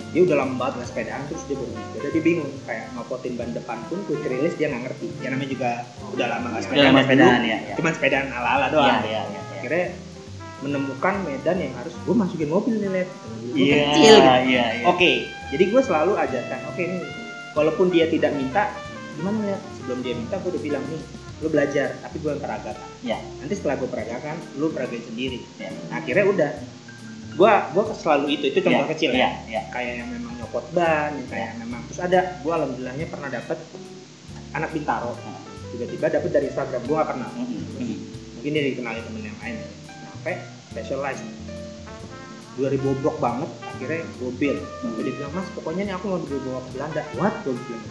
dia udah lama banget nggak sepedaan terus dia baru beli sepeda dia bingung kayak ngopotin ban depan pun quick release dia nggak ngerti ya namanya juga udah lama nggak sepedaan
lama sepedaan ya ya
cuman sepedaan ala-ala
iya
doang
iya iya iya.
akhirnya menemukan medan yang harus gue masukin mobil nih Gue
Iya,
kecil gitu.
iya, iya.
Oke, jadi gue selalu ajarkan, oke nih, walaupun dia tidak minta, gimana ya? Sebelum dia minta, gue udah bilang nih, lu belajar, tapi gue yang peragakan.
Ya.
Nanti setelah gue peragakan, lu peragain sendiri.
Ya.
Nah, akhirnya udah, gue gue selalu itu, itu contoh
Iya,
kecil
iya,
ya.
iya.
Kayak yang memang nyopot ban, yang kayak memang terus ada, gue alhamdulillahnya pernah dapet anak bintaro, tiba-tiba dapet dari Instagram, gue gak kenal.
Mm, mm.
Mungkin dia dikenalin temen yang lain. Sampai specialized, 2000 bobrok banget, akhirnya gue. Sampai dia bilang, mas pokoknya nih aku mau dibawa ke Belanda. What? Gue bilang,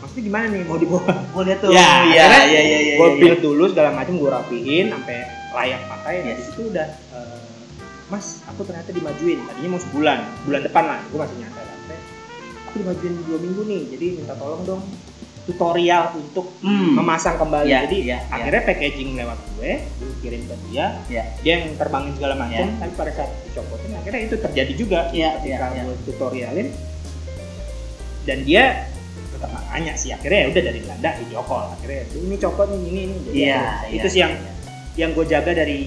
maksudnya gimana nih mau dibawa?
Gua lihat tuh.
Ya,
iya, iya, iya, iya.
gue build dulu segala macam, gue rapihin sampai layak pakai. Nah,
Yes.
di situ udah, eh, mas aku ternyata dimajuin. Tadinya mau sebulan, bulan depan lah, gue masih nyantai. Sampai aku dimajuin dua minggu nih, jadi minta tolong dong tutorial untuk
Hmm.
memasang kembali.
Iya,
Jadi
iya, iya.
akhirnya packaging lewat gue, gue kirim ke dia,
Iya.
dia yang terbangin segala macam.
Iya.
Tapi pada saat dicopotin, akhirnya itu terjadi juga
Iya,
ketika
iya.
gue tutorialin. Dan dia tetap nggak nanya sih. Akhirnya ya udah dari Belanda video call. Akhirnya ini copot nih ini ini. Jadi akhirnya
iya,
itu sih yang
iya.
yang gue jaga dari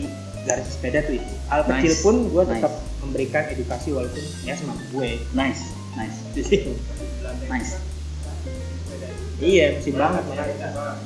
garis sepeda tuh itu. Hal
Nice,
kecil pun gue
nice.
tetap memberikan edukasi walaupun ya sama gue.
Nice, nice, nice.
Iya, musim banget makanya.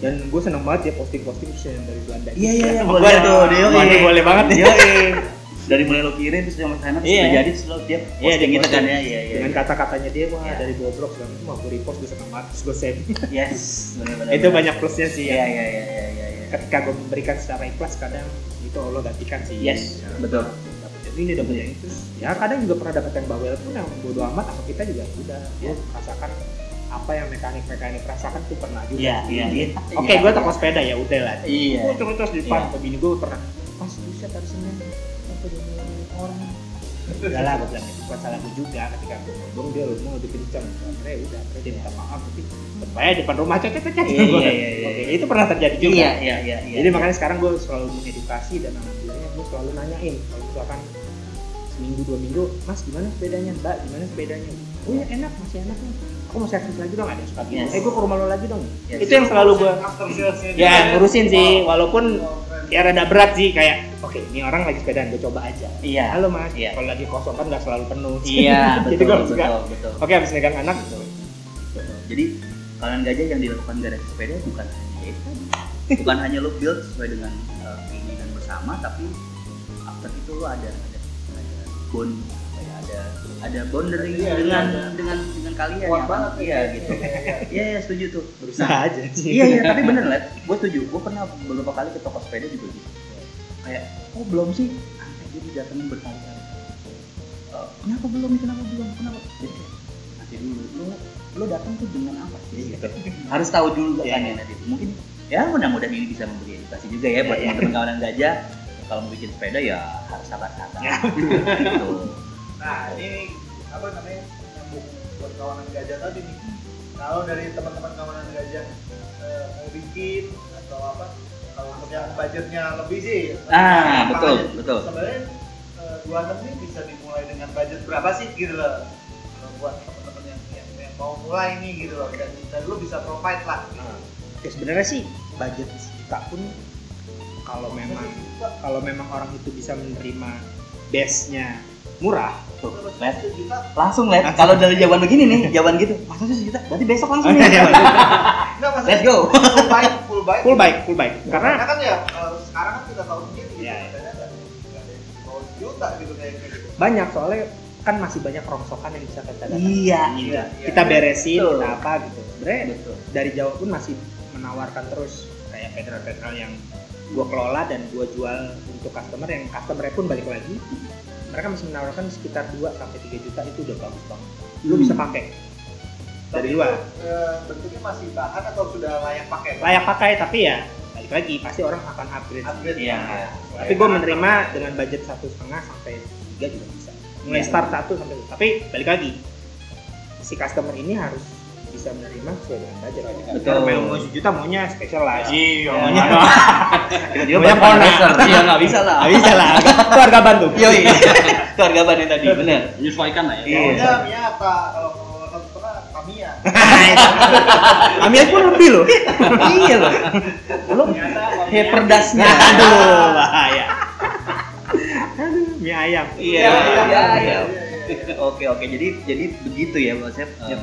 Dan gue seneng banget dia posting-posting share dari Belanda.
Iya, iya, iya, boleh tuh, dia boleh
banget nih.
Iya, Dari mulai lo kirim terus yang sana terus
Iya.
udah jadi terus lo dia
Iya,
posting
dia
gitu kan
posting.
ya. Iya, iya.
dengan kata-katanya dia wah
Iya.
dari bobrok segala macam wah gue repost gue seneng banget terus gue save
Yes, benar-benar.
itu banyak plusnya sih
Iya,
ya
iya, iya, iya, iya, iya.
ketika gue memberikan secara ikhlas kadang itu Allah gantikan sih
Yes,
Ya,
betul.
ini dapat yang itu ya kadang juga pernah dapat yang bawel pun yang bodo amat sama kita juga ya udah gue rasakan apa yang mekanik mekanik rasakan tuh pernah juga
Iya, iya, iya.
oke gue toko sepeda ya udah lah
Iya.
gue terus terus di depan
Iya.
ke bini gue pernah pas buset hari senin orang. Udah lah gue bilang itu bukan salah gue juga. Ketika gue ngomong dia ngomong lebih kencang akhirnya ya udah akhirnya dia minta maaf. Tapi supaya depan rumah cecet cecet
Iya, iya, iya, iya,
oke
iya.
itu pernah terjadi juga.
Iya, iya, iya, iya.
jadi makanya sekarang gue selalu mengedukasi dan alhamdulillahnya gue selalu nanyain. Kalau misalkan seminggu dua minggu mas gimana sepedanya? Mbak gimana sepedanya? Oh ya enak masih enak nih aku mau servis lagi dong ada suka gitu
Yes.
eh gue ke rumah lo lagi dong
Yes.
itu yang selalu gue ya ngurusin sih walaupun
Oh,
ya rada berat sih kayak oke ini orang lagi sepedaan gue coba aja
Iya.
halo mas
Iya.
kalau lagi kosong kan nggak selalu penuh
Iya,
jadi
betul,
gue
betul,
suka
betul.
oke habis megang anak
Betul. Betul. Jadi kalian gajah yang dilakukan garasi sepeda bukan hanya itu bukan hanya lo build sesuai dengan uh, keinginan bersama, tapi after itu lo ada ada, ada bond ada ada boundary
Iya,
dengan
iya.
dengan dengan kalian
Kuat
ya,
banget
iya
ya.
gitu. Iya iya setuju tuh.
Berusaha
Nah,
aja sih.
iya iya tapi bener lah. Gue setuju. Gue pernah beberapa kali ke toko sepeda juga gitu. Kayak oh belum sih? Sampai dia didatengin berkali-kali. Eh, kenapa belum kenapa belum? Kenapa? Jadi kayak nanti dulu. Lo lo datang tuh dengan apa sih? Gitu. Harus tahu dulu
Iya,
kan ya nanti. Mungkin ya mudah-mudahan ini bisa memberi edukasi juga ya buat
Iya, iya.
teman-teman kawanan gajah. Kalau mau bikin sepeda ya harus sabar-sabar. Gitu
Nah, ini apa namanya nyambung buat kawanan gajah tadi nih. Kalau dari teman-teman kawanan gajah eh, mau bikin atau apa, kalau yang budgetnya lebih sih.
Ah,
gampang
betul,
aja.
betul.
Sebenarnya eh, 26 ini bisa dimulai dengan budget berapa sih gitu loh. Kalau buat teman-teman yang, yang, yang mau mulai nih gitu loh dan, dan lu bisa provide lah. Gitu.
Nah, ya sebenarnya sih budget sejuta pun kalau memang kalau memang orang itu bisa menerima base-nya murah
tuh Let. langsung let kalau dari jawaban begini nih jawaban gitu. Masa sih sejuta berarti besok langsung nih.
Iya,
let's go.
full bike, full bike.
full bike full bike.
Karena
karena
kan ya kalau sekarang kan kita tahu sendiri gitu
Iya, iya.
juta gitu kayaknya gitu.
banyak soalnya kan masih banyak rongsokan yang bisa kita datang
iya.
Iya,
kita beresin
Betul.
kita apa gitu. Sebenarnya
betul.
dari Jawa pun masih menawarkan terus. Kayak federal-federal yang gua kelola dan gua jual untuk customer yang customer pun balik lagi mereka masih menawarkan sekitar 2 sampai 3 juta itu udah bagus banget lu
Hmm.
bisa pakai dari
Tapi
luar
eh, bentuknya masih bahan atau sudah layak pakai?
layak pakai tapi ya balik lagi pasti orang akan upgrade
Upgrade.
Iya.
tapi gue menerima dengan budget satu setengah sampai tiga juga bisa mulai
Iya.
start satu sampai tapi balik lagi si customer ini harus bisa menerima sesuai dengan budget
Betul.
kalau mau mau sejuta maunya special lah.
Iya,
maunya.
Tiba-tiba
Banyak
Bapak
orang.
Racer. iya nggak bisa lah.
Nggak bisa lah. Itu harga ban tuh
yoi itu harga ban yang tadi bener
menyesuaikan lah ya.
Iya.
Maunya Miata, kalau setengah Tamiya.
Amil pun lebih loh.
Iya loh. Lu
Miata, Tamiya.
kayak perdasnya
aduh bahaya. Aduh mie ayam.
Iya.
Iya,
iya
iya,
iya
iya, iya.
oke oke. Jadi jadi begitu ya Eh,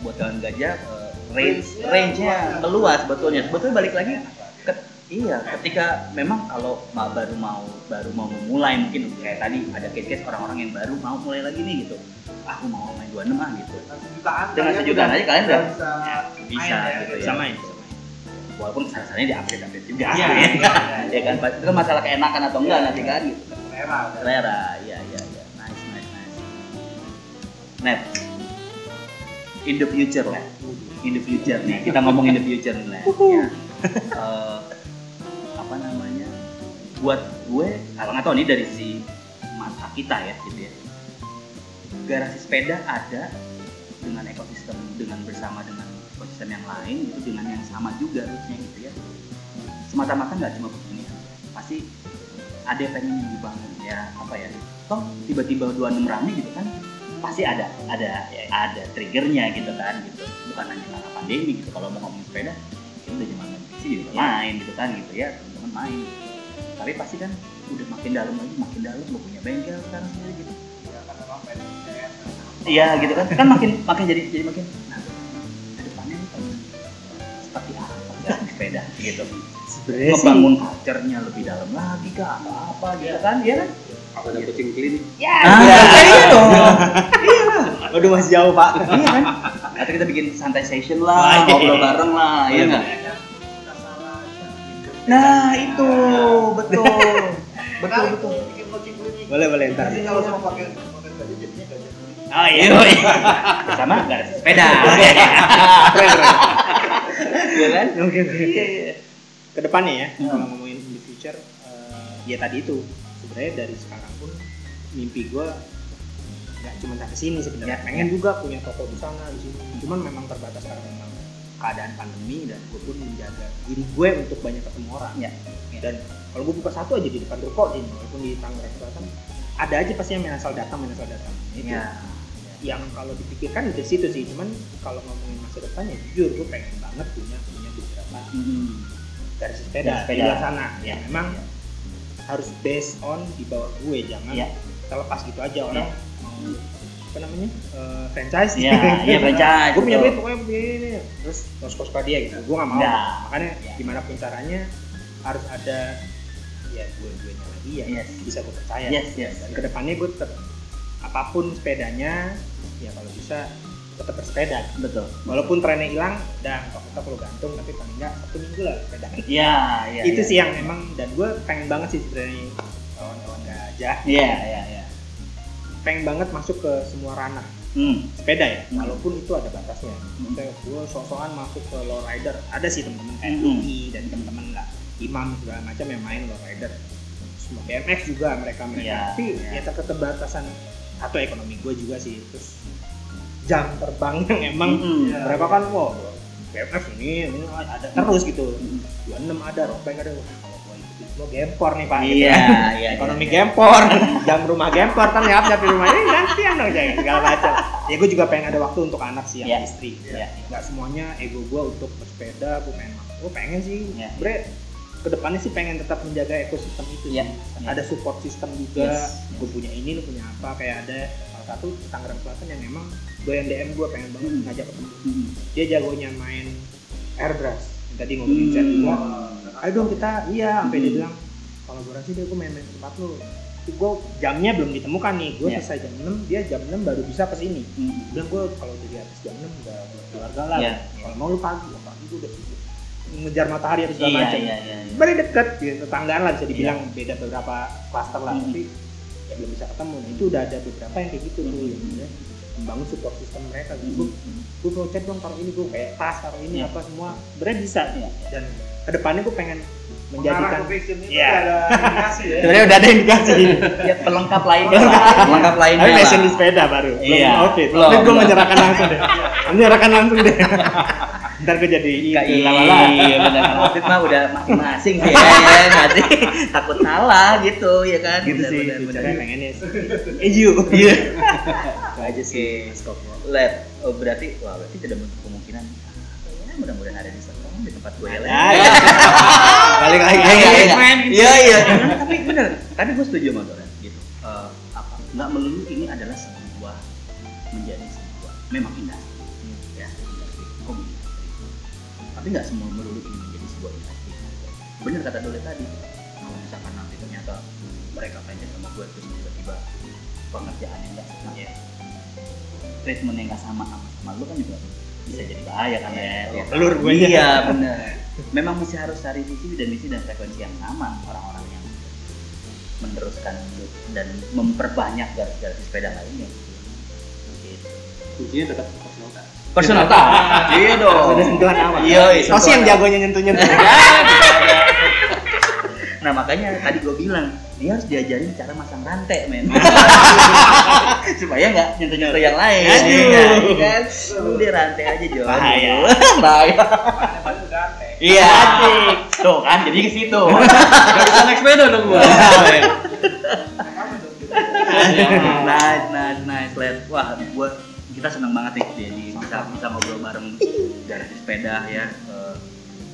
buat kawan gajah eh, range
Range-nya
range-nya
luas.
meluas sebetulnya sebetulnya balik lagi ke, iya ketika memang kalau baru mau baru mau memulai mungkin kayak tadi ada case-case orang-orang yang baru mau mulai lagi nih gitu aku mau main 26 ah gitu
Dengan sejutaan.
Dengan aja kalian udah
bisa
bisa
main ya,
gitu ya.
bisa main bisa main
walaupun ke sana-sananya di update update juga
Iya,
ya,
iya, iya.
ya kan itu kan masalah keenakan atau enggak
Iya,
nanti kan gitu
Selera.
selera iya iya iya nice nice nice net in the future net in the future nih kita ngomong in the future nih net ya. Eh, apa namanya? Buat gue kalau nggak tahu nih dari si mata kita ya gitu ya. Garasi sepeda ada dengan ekosistem dengan bersama dengan ekosistem yang lain itu dengan yang sama juga harusnya gitu ya. Semata-mata nggak cuma begini. Pasti ada yang pengen dibangun ya. Apa ya? Toh tiba-tiba 26 rame gitu kan pasti ada ada ada triggernya gitu kan gitu. Bukan hanya karena pandemi gitu. Kalau mau ngomongin sepeda ya udah zaman sih juga main gitu kan gitu ya. Teman-teman main tapi pasti kan udah makin dalam lagi makin dalam lo punya bengkel sekarang sendiri gitu.
Ya, karena pengen
iya gitu kan. Kan makin makin jadi jadi makin nah ke depannya nih pengen seperti apa ya, sepeda gitu?
Sebenarnya sih
ngebangun culture-nya lebih dalam lagi kah atau apa gitu kan ya kan
apa ada kucing klinik
ya.
Ah, iya dong.
Waduh masih jauh pak.
Iya kan? Atau kita bikin santai session lah
iya.
ngobrol bareng lah iya nggak? nah itu. Betul. Betul
betul
boleh boleh ntar.
Kalau sama pakai
oh
iya sama nggak ada sepeda. Iya kan?
Oke oke.
Iya iya.
Ke depannya ya
Hmm.
kalau ngomongin in the future eh, ya tadi itu sebenarnya dari sekarang pun mimpi gue nggak cuma sampai sini sebenarnya.
Ya,
pengen juga punya toko di sana di sini. Cuman memang terbatas karena memang keadaan pandemi dan gue pun menjaga diri gue untuk banyak ketemu orang.
Ya, ya.
dan kalau gue buka satu aja di depan ruko ini walaupun di Tangerang Selatan ada aja pasti yang asal datang asal datang. Itu.
Iya
yang kalau dipikirkan di situ sih cuman kalau ngomongin masa depan ya jujur gue pengen banget punya punya beberapa
Mm-mm.
dari sepeda,
Ya, sepeda.
di luar sana. Ya
Ya,
memang
ya.
Harus based on di bawah gue jangan
Ya.
terlepas gitu aja orang mau apa namanya eh, franchise
Iya, iya, franchise,
gue punya duit pokoknya begini ini. terus terus kos dia gitu gue gak mau
Nggak.
makanya
Ya.
gimana pun caranya harus ada ya gue gue lagi ya
Yes.
bisa gue percaya
Yes, yes.
dan ke depannya gue tetap apa pun sepedanya ya kalau bisa tetap bersepeda.
Betul.
Walaupun trennya hilang dan kok kita perlu gantung tapi paling nggak satu minggu lah sepeda.
Iya iya
itu
iya.
sih yang memang dan gue pengen banget sih sebenarnya kawan-kawan gajah
iya iya iya.
Pengen banget masuk ke semua ranah.
Hmm.
sepeda ya?
Hmm.
walaupun itu ada batasnya. Maksudnya gue sok-sokan masuk ke low rider ada sih temen-temen kayak
Hmm.
Lucky dan temen-temen lah. Imam segala macam yang main low rider semua BMX juga mereka mereka
Iya,
tapi
iya.
ya tetap keterbatasan atau ekonomi gue juga sih. Terus jam terbang yang emang
Mm-mm.
mereka kan wah BMX ini ini ada terus gitu
Mm-mm.
26 ada rompeng ada kalau ikutin semua gempor nih pak gitu
iya
kan.
iya
ekonomi
iya.
gempor jam rumah gempor kan ya tapi rumah ini gantian dong jangan segala macam ya gue juga pengen ada waktu untuk anak sih
Iya.
sama istri
Iya, iya.
nggak semuanya ego gue untuk bersepeda gue pengen gue pengen sih
Iya.
bre ke depannya sih pengen tetap menjaga ekosistem itu
Iya,
sih.
iya.
ada support system juga
Yes,
gue punya ini lu punya apa kayak ada satu Tangerang Selatan yang memang doyan DM gue pengen banget
Hmm.
ngajak ketemu
Hmm.
dia jagonya main airbrush yang tadi ngomongin chat
Hmm.
gua ayo dong kita iya sampai dia bilang kolaborasi deh gue main-main ke tempat lu gue jamnya belum ditemukan nih gue
Iya.
selesai jam 6 dia jam 6 baru bisa ke sini
Hmm.
bilang gue kalau udah di atas jam 6 udah buat keluarga lah
Iya.
kalau mau lu pagi ya pagi gue udah sibuk ngejar matahari atau segala
iya
macam
iya iya iya.
Bari deket gitu tetanggaan lah bisa dibilang beda beberapa klaster lah
Hmm.
tapi ya belum bisa ketemu. Nah, itu udah ada beberapa yang kayak gitu tuh yang sebenarnya membangun support system mereka gitu.
Hmm.
gue mau chat dong taruh ini gue kayak tas taruh ini
Iya.
apa semua. Sebenarnya bisa.
Iya,
dan ke depannya gue pengen
menjadikan
Iya.
ya.
Sebenarnya udah ada indikasi.
Ya, pelengkap lainnya lah. pelengkap lainnya
tapi fashion di sepeda baru. Belum.
Iya,
oke.
Belum,
tapi gue menyerahkan langsung deh. Menyerahkan langsung deh ntar gue jadi lala
iya benar kan outfit mah udah masing-masing sih ya, ya nanti takut salah gitu ya kan
gitu sih
benar,
caranya
benar.
pengennya Eju
Iya.
itu aja sih skop
Lab, oh, berarti wah berarti tidak menutup kemungkinan ya, mudah-mudahan ada di sana di tempat gue ya.
Ya, ya. balik lagi
Iya, iya, iya. Iya, iya. Tapi bener, tapi gue setuju sama Doran gitu. Eh, apa? Nggak melulu ini adalah sebuah menjadi sebuah memang industri, Tapi nggak semua melulu ini menjadi sebuah industri. Bener kata Dole tadi. Kalau misalkan nanti ternyata mereka pengen sama gue terus tiba-tiba pengerjaannya nggak sama ya treatmentnya nggak sama sama sama lu kan juga bisa jadi bahaya kan ya, ya kan?
Telur gue
iya bener memang mesti harus cari visi dan misi dan frekuensi yang sama orang-orang yang meneruskan hidup dan memperbanyak garis-garis sepeda lainnya gitu.
kuncinya tetap
personal. Touch iya dong.
Ada sentuhan awal.
iya iya,
Oh sih yang jagonya nyentuh-nyentuh.
nah makanya tadi gue bilang dia harus diajarin cara masang rantai men. Supaya nggak nyentuh-nyentuh yang lain.
Aduh.
Iya, iya kan? Udah rantai aja Jo.
Bahaya.
bahaya. Iya. Tuh kan jadi ke situ.
Nggak bisa naik sepeda dong gua.
Nice nice nice. Lad wah gua kita senang banget nih jadi bisa bisa ngobrol bareng dari sepeda ya Eh,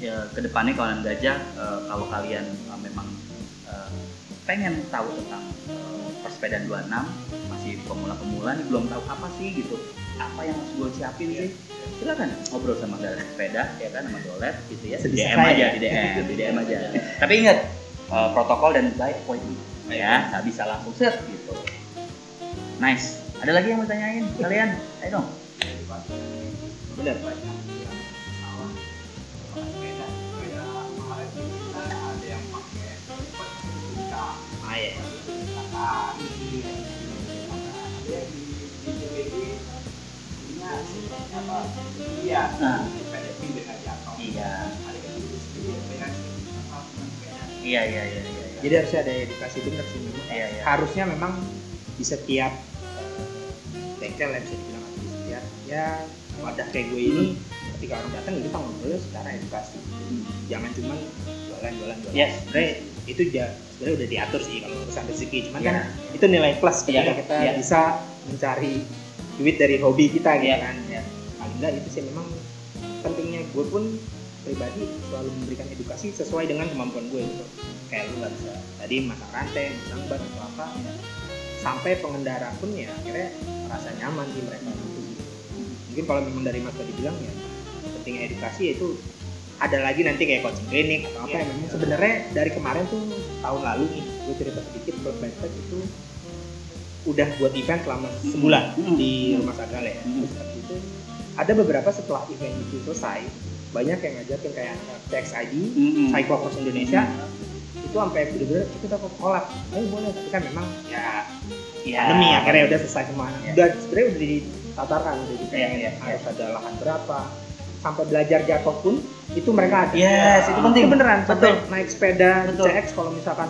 ya ke depannya kawanan gajah eh, kalau kalian eh, memang eh, pengen tahu tentang eh, persepedaan 26 masih pemula-pemula nih belum tahu apa sih gitu apa yang harus gue siapin sih silakan ngobrol sama garis sepeda ya kan sama dolet gitu ya di DM aja di DM di DM aja. Tapi ingat eh, protokol dan by appointment ya nggak bisa langsung set gitu. Nice. Ada lagi yang mau tanyain kalian? Ayo dong
Ah ya.
nah iya iya iya iya iya iya.
Jadi harusnya ada edukasi bener sih.
Iya, iya.
Harusnya memang di setiap eh, bengkel ya bisa dibilang ya wadah kayak gue ini ketika orang datang ya kita ngobrolnya secara edukasi. Jangan cuma jualan jualan jualan.
Yes.
Sebenarnya itu sebenarnya udah diatur sih kalau urusan rezeki. Cuman
Iya.
kan itu nilai plus ketika
Iya,
kita
iya.
bisa mencari duit dari hobi kita gitu
Iya,
kan.
iya.
Paling enggak itu sih memang pentingnya gue pun pribadi selalu memberikan edukasi sesuai dengan kemampuan gue gitu. Kayak lu nggak bisa tadi masang rantai, masang ban atau apa. Sampai pengendara pun ya akhirnya merasa nyaman sih mereka gitu. Mungkin kalau memang dari Mas tadi bilang ya pentingnya edukasi yaitu ada lagi nanti kayak coaching klinik atau apa yang memang sebenarnya dari kemarin tuh tahun lalu nih gue cerita sedikit Step itu udah buat event selama sebulan di rumah Sagale ya.
Hmm.
Terus habis itu ada beberapa setelah event itu selesai banyak yang ngajakin kayak TXID,
Mm-mm.
Cyclocross Indonesia itu sampai bener-bener kita kok kolab, ayo boleh tapi kan memang ya
Ya.
pandemi akhirnya udah selesai semua.
Ya.
Udah sebenarnya udah ditatarkan udah di
Ya, ya,
harus ada lahan berapa sampai belajar jatuh pun itu mereka ada.
Yes, itu penting.
beneran. Sampai
Betul.
naik sepeda
Betul.
CX kalau misalkan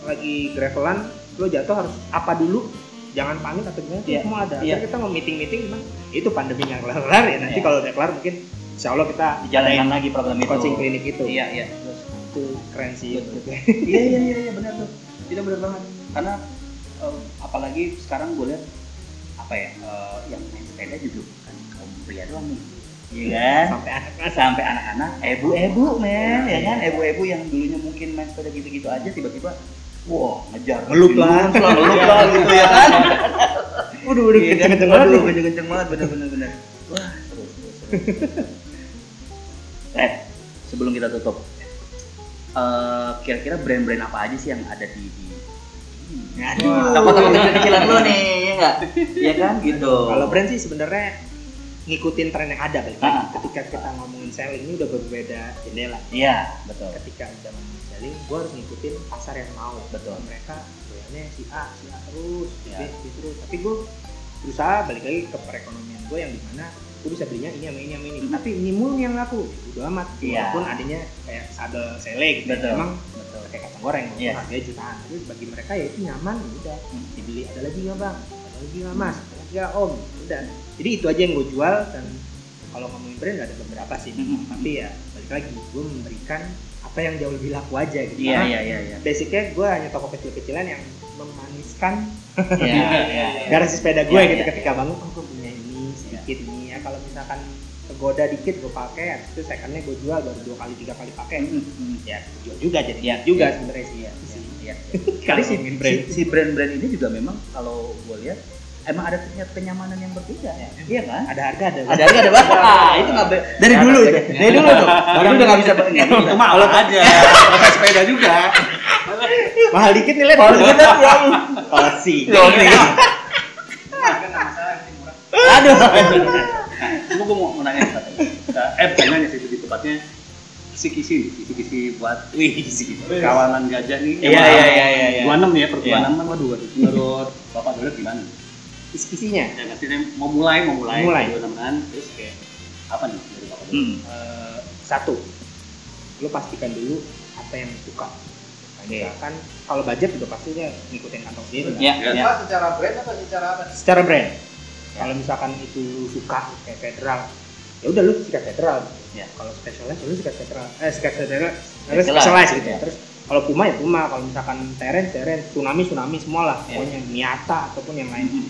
lagi gravelan lo jatuh harus apa dulu jangan panik atau gimana itu
Iya.
semua ada.
Iya.
Akhirnya kita mau meeting meeting memang itu pandemi yang kelar ya nanti
Iya.
kalau udah kelar mungkin insya Allah kita
dijalankan lagi program itu.
coaching klinik itu.
Iya, iya.
Itu keren sih.
Iya, iya, iya, iya, benar tuh. Itu benar banget. Karena eh, apalagi sekarang gue lihat apa ya, eh, yang main sepeda juga bukan kaum pria doang nih. Iya kan?
Sampai anak
sampai anak-anak ebu-ebu men ya kan ebu-ebu yang dulunya mungkin main sepeda gitu-gitu aja tiba-tiba wah ngejar
Ngelup lah.
selalu ngelup lah gitu ya kan
Waduh, udah
Iya kan?
kenceng-kenceng banget nih.
kenceng-kenceng banget bener-bener bener wah seru seru seru eh sebelum kita tutup eh, kira-kira brand-brand apa aja sih yang ada di, di
Aduh.
toko-toko kecil-kecilan lo nih ya nggak ya kan gitu
Kalau brand sih sebenarnya ngikutin tren yang ada balik lagi.
Ah.
Ketika kita ngomongin selling ini udah berbeda jendela.
iya betul
Ketika kita ngomongin selling, gue harus ngikutin pasar yang mau.
Betul.
Mereka doyannya si A, si A terus, si B,
Ya.
si B terus. Tapi gue berusaha balik lagi ke perekonomian gue yang di mana gue bisa belinya ini sama ini sama ini. Tapi ini mulu yang laku. Udah amat.
Iya.
Walaupun adanya kayak sadel sele gitu.
Betul.
Emang
betul
kayak kacang goreng, walaupun
Iya.
harganya jutaan. Tapi bagi mereka ya itu nyaman, ya udah
Hmm.
dibeli ada lagi nggak bang ada lagi nggak mas ada lagi nggak om udah jadi itu aja yang gue jual dan kalau ngomongin brand ada beberapa sih
Mhm.
tapi ya balik lagi gue memberikan apa yang jauh lebih laku aja gitu
iya
Karena
iya iya iya
basicnya gue hanya toko kecil-kecilan yang memaniskan
iya iya iya.
garasi sepeda gue
Iya,
gitu
iya,
ketika bangun oh gue punya ini sedikit ini ya kalau misalkan kegoda dikit gue pakai habis itu secondnya gue jual baru dua kali tiga kali pakai
Mm, mm.
ya jual juga jadi
Iya,
juga
iya.
sebenarnya sih ya
Iya.
Kali
Kalau
sih
si,
brand.
si brand-brand ini juga memang kalau gue lihat emang ada kenya- kenyamanan yang berbeda ya. Iya kan?
ada harga ada
Ada harga ada berapa? Ah, itu nggak be- dari dulu tuh. Dari dulu tuh. Dari dulu udah nggak bisa
itu mah aja pakai sepeda juga
mahal dikit nih lihat
Kalau kita ya.
nggak murah.
Aduh.
Cuma gue mau, nanya satu Nah, eh bukan nanya sih lebih tepatnya kisi-kisi nih kisi-kisi buat
Wih, sih.
kawanan gajah nih
Iya, iya, iya, iya, iya.
26 nih ya per
Iya.
26 waduh waduh menurut bapak dulu gimana
kisi-kisinya
ya nggak sih Nih, mau mulai mau mulai
Mulai.
mudah-mudahan terus kayak apa nih dari bapak dulu
Hmm.
Eh, satu lo pastikan dulu apa yang suka misalkan kalau budget juga pastinya ngikutin kantong sendiri lah.
Ya,
Ya.
ya.
Apa secara brand apa secara apa?
secara brand
Ya.
kalau misalkan itu lo suka kayak federal ya udah lo suka federal
Ya.
kalau specialized lo suka federal eh suka federal
Specialized,
specialized gitu
ya.
terus kalau Puma ya Puma kalau misalkan Teren Teren Tsunami Tsunami semua lah
Ya.
pokoknya Miata ataupun yang lain
Hmm.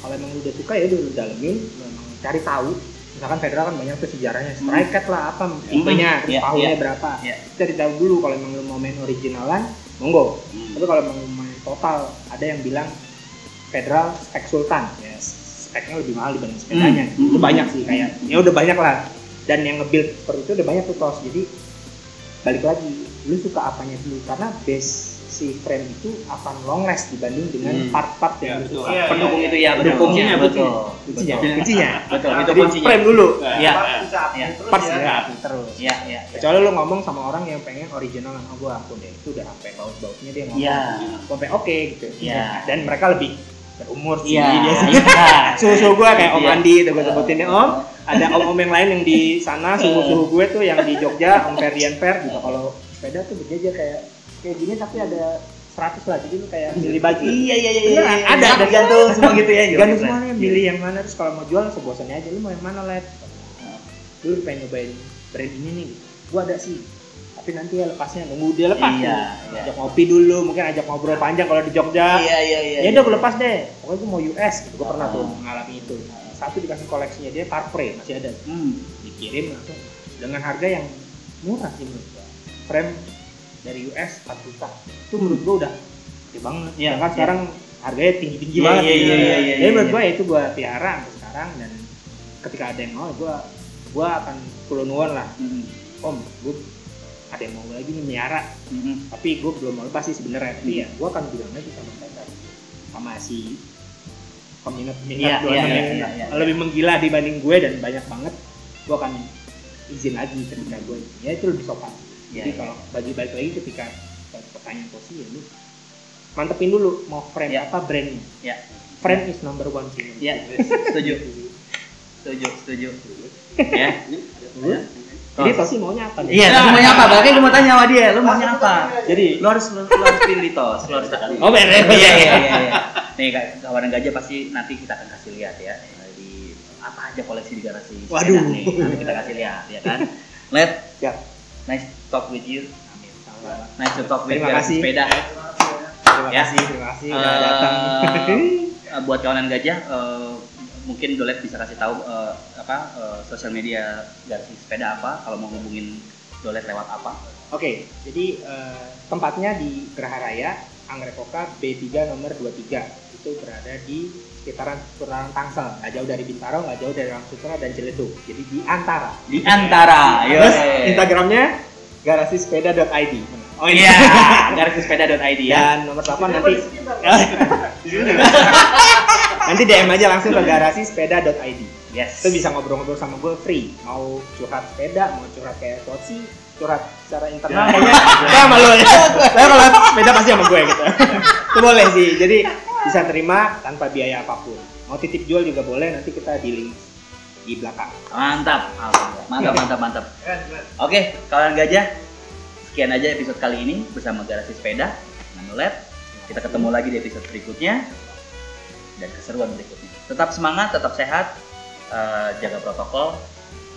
kalau emang lu udah suka ya udah lu dalemin lu emang cari tahu misalkan federal kan banyak tuh sejarahnya strike cat lah apa tipenya
Hmm.
terus
Ya,
tahunnya
ya.
berapa
Ya.
cari tahu dulu kalau emang lu mau main originalan monggo
Hmm.
tapi kalau emang lu main total ada yang bilang federal spek sultan ya speknya lebih mahal dibanding sepedanya
Hmm.
itu banyak sih kayak ya udah banyak lah dan yang nge-build seperti itu udah banyak tuh tos jadi balik lagi lu suka apanya dulu karena base si frame itu akan long last dibanding dengan
Hmm.
part-part
Ya,
yang lu
betul.
suka
Iya,
Pendukung
iya,
itu
iya.
ya, betul.
Pendukungnya,
betul.
kuncinya
Betul.
kuncinya
Betul, itu kuncinya.
frame dulu
Iya. Iya.
terus
parts
ya.
ya terus
Iya, iya.
kecuali lu ngomong sama orang yang pengen original oh gue ampun deh itu udah sampai baut-bautnya dia ngomong
Iya.
sampai oke gitu
Iya.
dan mereka lebih berumur sih
Iya.
dia sih
Iya.
suhu-suhu gue kayak Om
Iya.
Andi itu gue sebutin ya Om ada om-om yang lain yang di sana suhu-suhu gue tuh yang di Jogja Om Ferdian Fer juga kalau sepeda tuh berjejer kayak kayak gini tapi ada 100 lah jadi lu kayak milih baju
Iya, iya, iya, iya.
Ada, ada.
gantung semua gitu ya.
gantung semuanya milih yang mana terus kalau mau jual sebosannya aja lu mau yang mana led lu pengen nyobain brand ini nih gua ada sih tapi nanti ya lepasnya nunggu dia lepas
Iya, iya.
ajak ngopi dulu mungkin ajak ngobrol panjang kalau di Jogja
Iya, iya, iya.
ya udah gue lepas deh pokoknya gue mau US gitu gue pernah tuh
Ah.
mengalami itu satu dikasih koleksinya dia Parpre masih ada
Hmm.
dikirim langsung dengan harga yang murah sih menurut gua frame dari US 4 juta itu menurut gua udah gede banget
Iya,
sedangkan
iya.
sekarang harganya tinggi tinggi
Iya,
banget
iya, iya, iya, iya,
jadi menurut
iya.
gua ya itu gua pelihara sampai sekarang dan ketika ada yang mau gua gua akan kulon nuwun lah
Hmm.
om gua ada yang mau lagi nih miara.
Hmm.
tapi gue belum mau lepas sih sebenarnya. Tapi ya gue akan bilang lagi sama mereka. Sama si peminat
Iya,
peminat
iya,
yang
iya, iya, iya.
lebih menggila dibanding gue dan banyak banget. Gue akan izin lagi ketika gue ya itu lebih sopan.
Iya,
jadi
iya.
kalau bagi balik lagi ketika pertanyaan posisi ya lu mantepin dulu mau frame
Iya.
apa brandnya
ya
frame is number one sih.
Ya
gue.
setuju setuju. Setuju. Ya
jadi Tosi maunya apa nih?
iya lu maunya apa? Makanya gue mau tanya sama dia lu maunya apa?
jadi
lu harus lu, lu harus pilih tos lu harus
oh beres.
Iya iya iya iya. Nih kawan gajah pasti nanti kita akan kasih lihat ya. Di apa aja koleksi di garasi
Waduh.
nih. Nanti kita kasih lihat ya kan? Let
Siap.
nice talk with you.
Amin.
Nice to talk with
Terima
garasi
kasih.
sepeda.
Terima
Ya.
kasih. Terima kasih udah datang.
Eh, buat kawanan gajah eh, mungkin Dolet bisa kasih tahu eh, apa eh, sosial media garasi sepeda apa kalau mau hubungin Dolet lewat apa
Oke, jadi eh, tempatnya di Geraha Raya, Angrepoka B3 nomor 23. Itu berada di sekitaran sekitaran Tangsel, nggak jauh dari Bintaro, nggak jauh dari Rangsutra dan Ciledug. Jadi di antara.
di antara yo
Terus Instagramnya garasisepeda.id.
oh iya garasisepeda.id ya
Dan nomor telepon nanti nanti DM aja langsung ke garasisepeda.id.
yes
Itu bisa ngobrol-ngobrol sama gue free. Mau curhat sepeda, mau curhat kayak Tosi, curhat secara internal kayaknya saya sama lu ya. Saya kalau sepeda pasti sama gue gitu. Itu boleh sih. Jadi bisa terima tanpa biaya apa pun. Mau titip jual juga boleh. Nanti kita di link di belakang.
mantap mantap mantap mantap oke kawan gajah sekian aja episode kali ini bersama garasi sepeda dengan Dolet kita ketemu lagi di episode berikutnya dan keseruan berikutnya tetap semangat tetap sehat eh, jaga protokol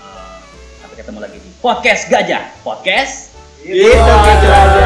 eh, sampai ketemu lagi di podcast gajah podcast
Itu aja.